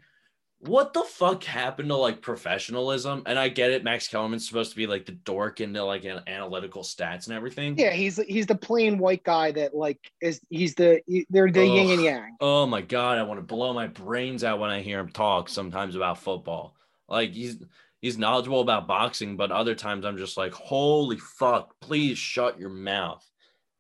Speaker 1: what the fuck happened to like professionalism? And I get it, Max Kellerman's supposed to be like the dork into like an analytical stats and everything.
Speaker 2: Yeah, he's he's the plain white guy that like is he's the they're the yin and yang.
Speaker 1: Oh my god, I want to blow my brains out when I hear him talk sometimes about football. Like he's he's knowledgeable about boxing, but other times I'm just like, holy fuck, please shut your mouth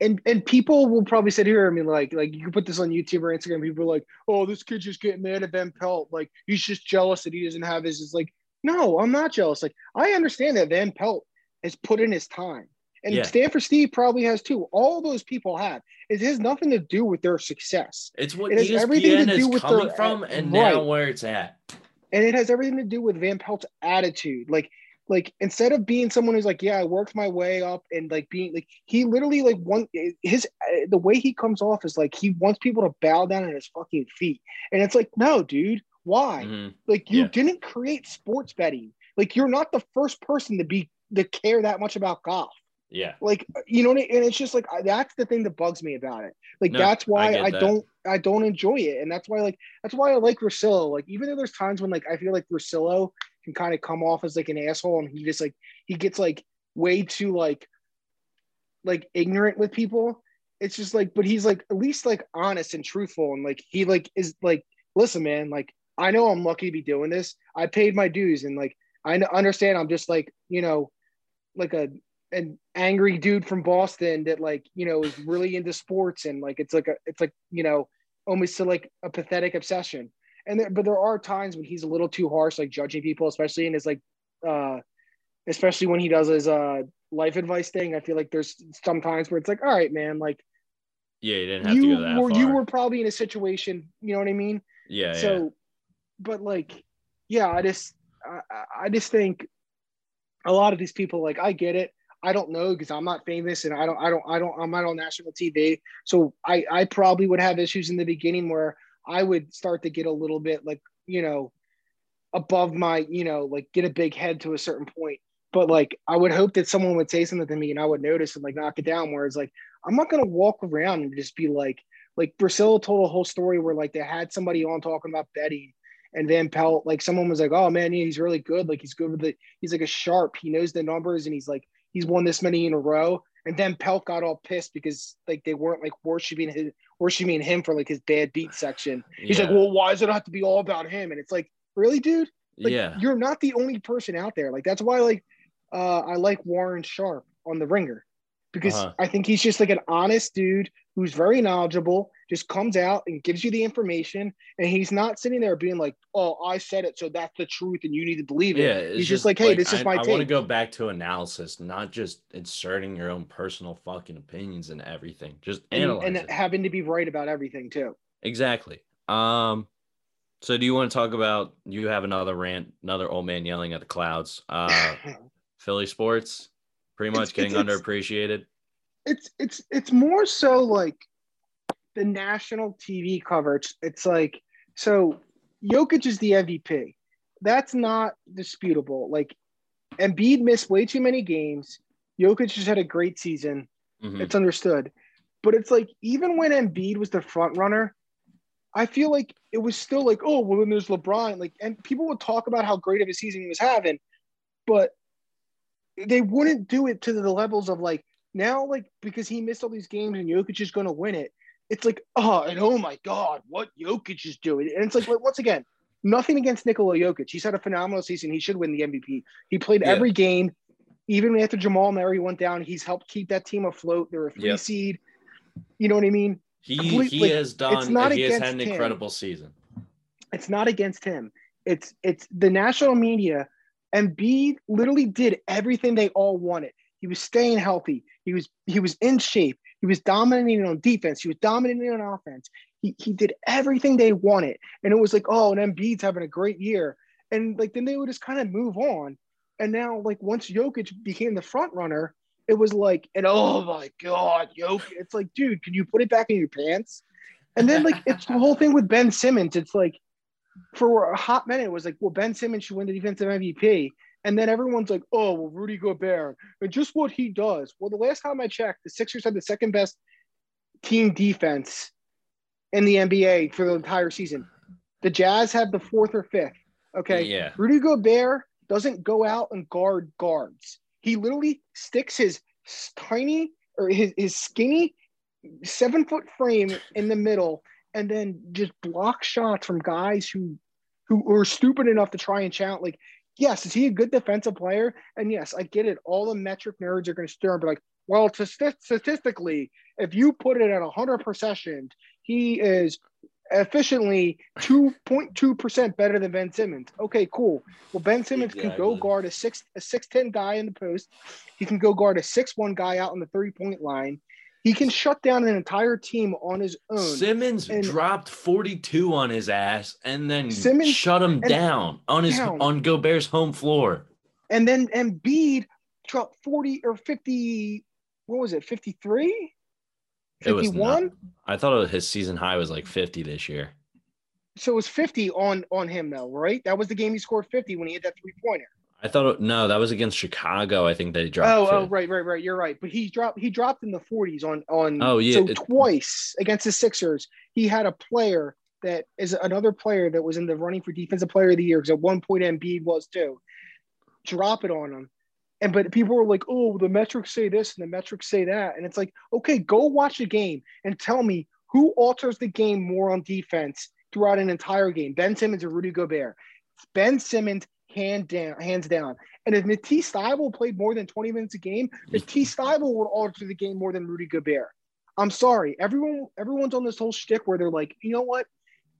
Speaker 2: and and people will probably sit here. I mean, like like you can put this on YouTube or Instagram. People are like, "Oh, this kid just getting mad at Van Pelt. Like he's just jealous that he doesn't have his." It's like, no, I'm not jealous. Like I understand that Van Pelt has put in his time, and yeah. Stanford Steve probably has too. All those people have. It has nothing to do with their success.
Speaker 1: It's what it has ESPN everything to do with coming their, from, and right. now where it's at.
Speaker 2: And it has everything to do with Van Pelt's attitude. Like like instead of being someone who's like yeah i worked my way up and like being like he literally like one his the way he comes off is like he wants people to bow down at his fucking feet and it's like no dude why mm-hmm. like you yeah. didn't create sports betting like you're not the first person to be to care that much about golf
Speaker 1: yeah
Speaker 2: like you know I mean? and it's just like that's the thing that bugs me about it like no, that's why i, I that. don't i don't enjoy it and that's why like that's why i like Russillo. like even though there's times when like i feel like Russillo can kind of come off as like an asshole and he just like he gets like way too like like ignorant with people it's just like but he's like at least like honest and truthful and like he like is like listen man like i know i'm lucky to be doing this i paid my dues and like i understand i'm just like you know like a an angry dude from boston that like you know is really into sports and like it's like a it's like you know almost to like a pathetic obsession. And there, but there are times when he's a little too harsh, like judging people, especially in his like, uh, especially when he does his uh life advice thing. I feel like there's some times where it's like, all right, man, like,
Speaker 1: yeah, you didn't have
Speaker 2: you
Speaker 1: to go that
Speaker 2: were
Speaker 1: far.
Speaker 2: you were probably in a situation, you know what I mean?
Speaker 1: yeah,
Speaker 2: so
Speaker 1: yeah.
Speaker 2: but like yeah i just I, I just think a lot of these people like i get it i don't know because i'm not famous and i don't i don't i don't i'm not on national tv so i i probably would have issues in the beginning where i would start to get a little bit like you know above my you know like get a big head to a certain point but like i would hope that someone would say something to me and i would notice and like knock it down where it's like i'm not going to walk around and just be like like Russillo told a whole story where like they had somebody on talking about Betty and Van Pelt, like someone was like, Oh man, yeah, he's really good. Like he's good with the he's like a sharp, he knows the numbers and he's like he's won this many in a row. And then Pelt got all pissed because like they weren't like worshiping his worshiping him for like his bad beat section. He's like, Well, why does it have to be all about him? And it's like, really, dude? Like
Speaker 1: yeah.
Speaker 2: you're not the only person out there. Like that's why like uh I like Warren Sharp on the ringer. Because
Speaker 1: Uh-huh.
Speaker 2: I think he's just like an honest dude who's very knowledgeable, just comes out and gives you the information, and he's not sitting there being like, "Oh, I said it, so that's the truth, and you need to believe it."
Speaker 1: Yeah,
Speaker 2: he's just, like, "Hey, this is
Speaker 1: I,
Speaker 2: my
Speaker 1: I want to go back to analysis, not just inserting your own personal fucking opinions and everything. Just
Speaker 2: and,
Speaker 1: analyze
Speaker 2: and
Speaker 1: it.
Speaker 2: having to be right about everything too.
Speaker 1: Exactly. Um, so do you want to talk about? You have another rant, another old man yelling at the clouds. Uh, Philly sports, pretty much
Speaker 2: It's-
Speaker 1: getting
Speaker 2: it's-
Speaker 1: underappreciated.
Speaker 2: it's it's it's more so like the national TV coverage. It's like so Jokic is the MVP. That's not disputable. Like Embiid missed way too many games. Jokic just had a great season.
Speaker 1: Mhm.
Speaker 2: It's understood. But it's like even when Embiid was the front runner, I feel like it was still like, oh, well, then there's LeBron. Like, and people would talk about how great of a season he was having, but they wouldn't do it to the levels of like now, like because he missed all these games and Jokic is going to win it. It's like, oh, and oh my God, what Jokic is doing. And it's like, once again, nothing against Nikola Jokic. He's had a phenomenal season. He should win the MVP. He played
Speaker 1: Yeah.
Speaker 2: every game, even after Jamal Murray went down. He's helped keep that team afloat. They're a three seed. You know what I mean?
Speaker 1: He he has done.
Speaker 2: It's not
Speaker 1: He has had an
Speaker 2: against him.
Speaker 1: incredible season.
Speaker 2: It's not against him. It's it's the national media. Embiid literally did everything they all wanted. He was staying healthy. He was he was in shape. He was dominating on defense. He was dominating on offense. He, he did everything they wanted. And it was like, oh, and Embiid's having a great year. And like then they would just kind of move on. And now, like once Jokic became the front runner, it was like, and oh my God, Jokic. It's like, dude, can you put it back in your pants? And then like it's the whole thing with Ben Simmons. It's like for a hot minute, it was like, well, Ben Simmons should win the defensive MVP. And then everyone's like, oh, well, Rudy Gobert and just what he does. Well, the last time I checked, the Sixers had the second best team defense in the NBA for the entire season. The Jazz have the fourth or fifth. Okay.
Speaker 1: Yeah.
Speaker 2: Rudy Gobert doesn't go out and guard guards. He literally sticks his tiny or his, his skinny seven foot frame in the middle and then just block shots from guys who who are stupid enough to try and challenge. Like, yes, is he a good defensive player? And yes, I get it. All the metric nerds are going to stare and be like, well, st- statistically, if you put it at 100 possessions, he is efficiently 2.2% better than Ben Simmons. Okay, cool. Well, Ben Simmons can go guard a six a 6'10 guy in the post. He can go guard a 6'1 guy out on the three point line. He can shut down an entire team on his own.
Speaker 1: Simmons
Speaker 2: And-
Speaker 1: dropped 42 on his ass and then
Speaker 2: Simmons-
Speaker 1: shut him down on his
Speaker 2: down.
Speaker 1: on Gobert's home floor.
Speaker 2: And then Embiid dropped 40 or 50, what was it, 53?
Speaker 1: It was
Speaker 2: 51?
Speaker 1: I thought his season high was like 50 this year.
Speaker 2: So it was 50 on on him though, right? That was the game he scored 50 when he hit that three pointer.
Speaker 1: I thought no, that was against Chicago. I think they dropped.
Speaker 2: Oh, oh, right, right, right. You're right. But he dropped he dropped in the 40s on on
Speaker 1: Oh, yeah,
Speaker 2: So
Speaker 1: it-
Speaker 2: twice against the Sixers, he had a player that is another player that was in the running for defensive player of the year because at one point Embiid was too. Drop it on him. And but people were like, oh, the metrics say this and the metrics say that. And it's like, okay, go watch a game and tell me who alters the game more on defense throughout an entire game. Ben Simmons or Rudy Gobert. Ben Simmons, hand down, hands down. And if Matisse Thybulle played more than 20 minutes a game, Matisse Thybulle would alter the game more than Rudy Gobert. I'm sorry. Everyone, everyone's on this whole shtick where they're like, you know what?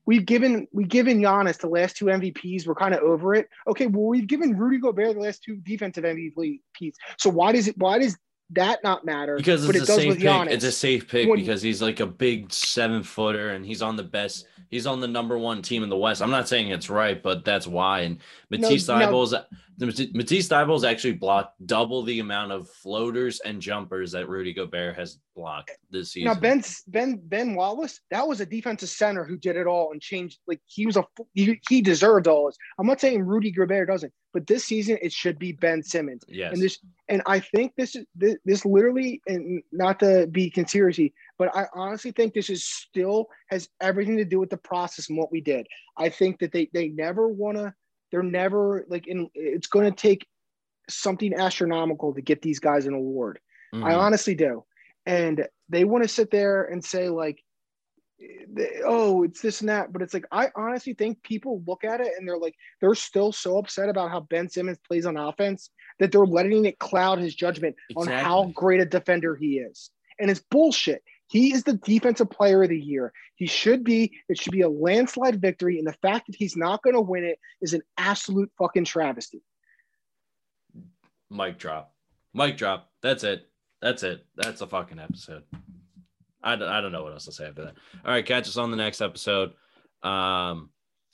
Speaker 2: We've given we've given Giannis the last two MVPs. We're kind of over it. Okay, well, we've given Rudy Gobert the last two defensive MVPs. So why does it? Why does that not matter?
Speaker 1: Because
Speaker 2: but
Speaker 1: it's
Speaker 2: it
Speaker 1: a
Speaker 2: does
Speaker 1: safe pick.
Speaker 2: Giannis.
Speaker 1: It's a safe pick
Speaker 2: When-
Speaker 1: because he's like a big seven footer and he's on the best. He's on the number one team in the West. I'm not saying it's right, but that's why. And Matisse
Speaker 2: no.
Speaker 1: Matisse Thybulle actually blocked double the amount of floaters and jumpers that Rudy Gobert has blocked this season.
Speaker 2: Now Ben Ben Ben Wallace, that was a defensive center who did it all and changed. Like he was a he, he deserved all this. I'm not saying Rudy Gobert doesn't, but this season it should be Ben Simmons.
Speaker 1: yes.
Speaker 2: And this and I think this is this, this literally and not to be conspiracy, but I honestly think this is still has everything to do with the process and what we did. I think that they they never want to. They're never like in. It's going to take something astronomical to get these guys an award. I
Speaker 1: Mhm.
Speaker 2: honestly do. And they want to sit there and say, like, oh, it's this and that. But it's like, I honestly think people look at it and they're like, they're still so upset about how Ben Simmons plays on offense that they're letting it cloud his judgment on how great a defender he is. And it's bullshit. He is the defensive player of the year. He should be, it should be a landslide victory. And the fact that he's not going to win it is an absolute fucking travesty.
Speaker 1: Mic drop. Mic drop. That's it. That's it. That's a fucking episode. I don't, I don't know what else to say after that. All right, catch us on the next episode. Um,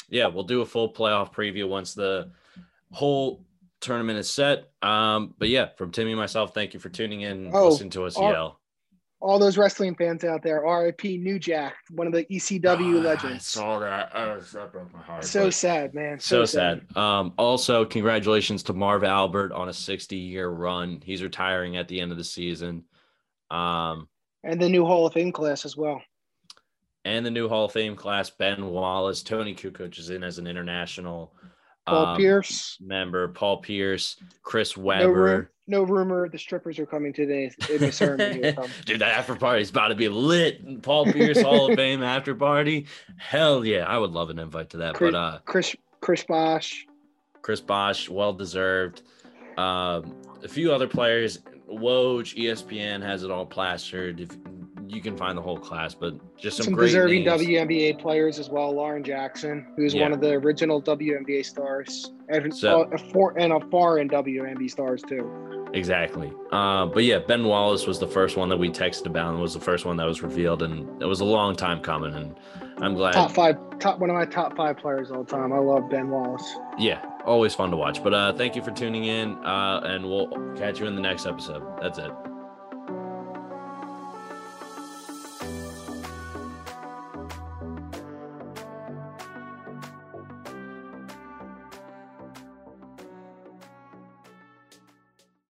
Speaker 1: yeah, we'll do a full playoff preview once the whole tournament is set. Um, but yeah, from Timmy and myself, thank you for tuning in,
Speaker 2: Oh,
Speaker 1: listening to us
Speaker 2: our-
Speaker 1: yell.
Speaker 2: All those wrestling fans out there, RIP New Jack, one of the ECW
Speaker 1: Ah, I
Speaker 2: legends.
Speaker 1: saw that. Oh, that broke my heart.
Speaker 2: So
Speaker 1: but-
Speaker 2: sad, man.
Speaker 1: so sad. Um, also, congratulations to Marv Albert on a 60 year run. He's retiring at the end of the season. Um,
Speaker 2: And the new Hall of Fame class as well.
Speaker 1: and the new Hall of Fame class, Ben Wallace, Toni Kukoc is in as an international
Speaker 2: Paul
Speaker 1: um,
Speaker 2: Pierce.
Speaker 1: member, Paul Pierce, Chris
Speaker 2: No,
Speaker 1: Webber.
Speaker 2: No rumor the strippers are coming today in the ceremony.
Speaker 1: Dude, that after party is about to be lit. Paul Pierce Hall of Fame after party. Hell yeah, I would love an invite to that.
Speaker 2: Chris,
Speaker 1: But uh
Speaker 2: Chris Chris Bosh.
Speaker 1: Chris Bosh, well deserved. Um, a few other players, Woj, ESPN has it all plastered. If you can find the whole class, but just some,
Speaker 2: Some,
Speaker 1: great
Speaker 2: deserving
Speaker 1: names.
Speaker 2: WNBA players as well. Lauren Jackson, who's
Speaker 1: Yeah.
Speaker 2: one of the original WNBA stars, and,
Speaker 1: So-
Speaker 2: uh, a for, and a foreign WNBA stars too.
Speaker 1: Exactly. Uh, but yeah, Ben Wallace was the first one that we texted about and was the first one that was revealed. And it was a long time coming. And I'm glad.
Speaker 2: Top five, top one of my top five players all time. I love Ben Wallace.
Speaker 1: Yeah, always fun to watch. But uh, thank you for tuning in. Uh, and we'll catch you in the next episode. That's it.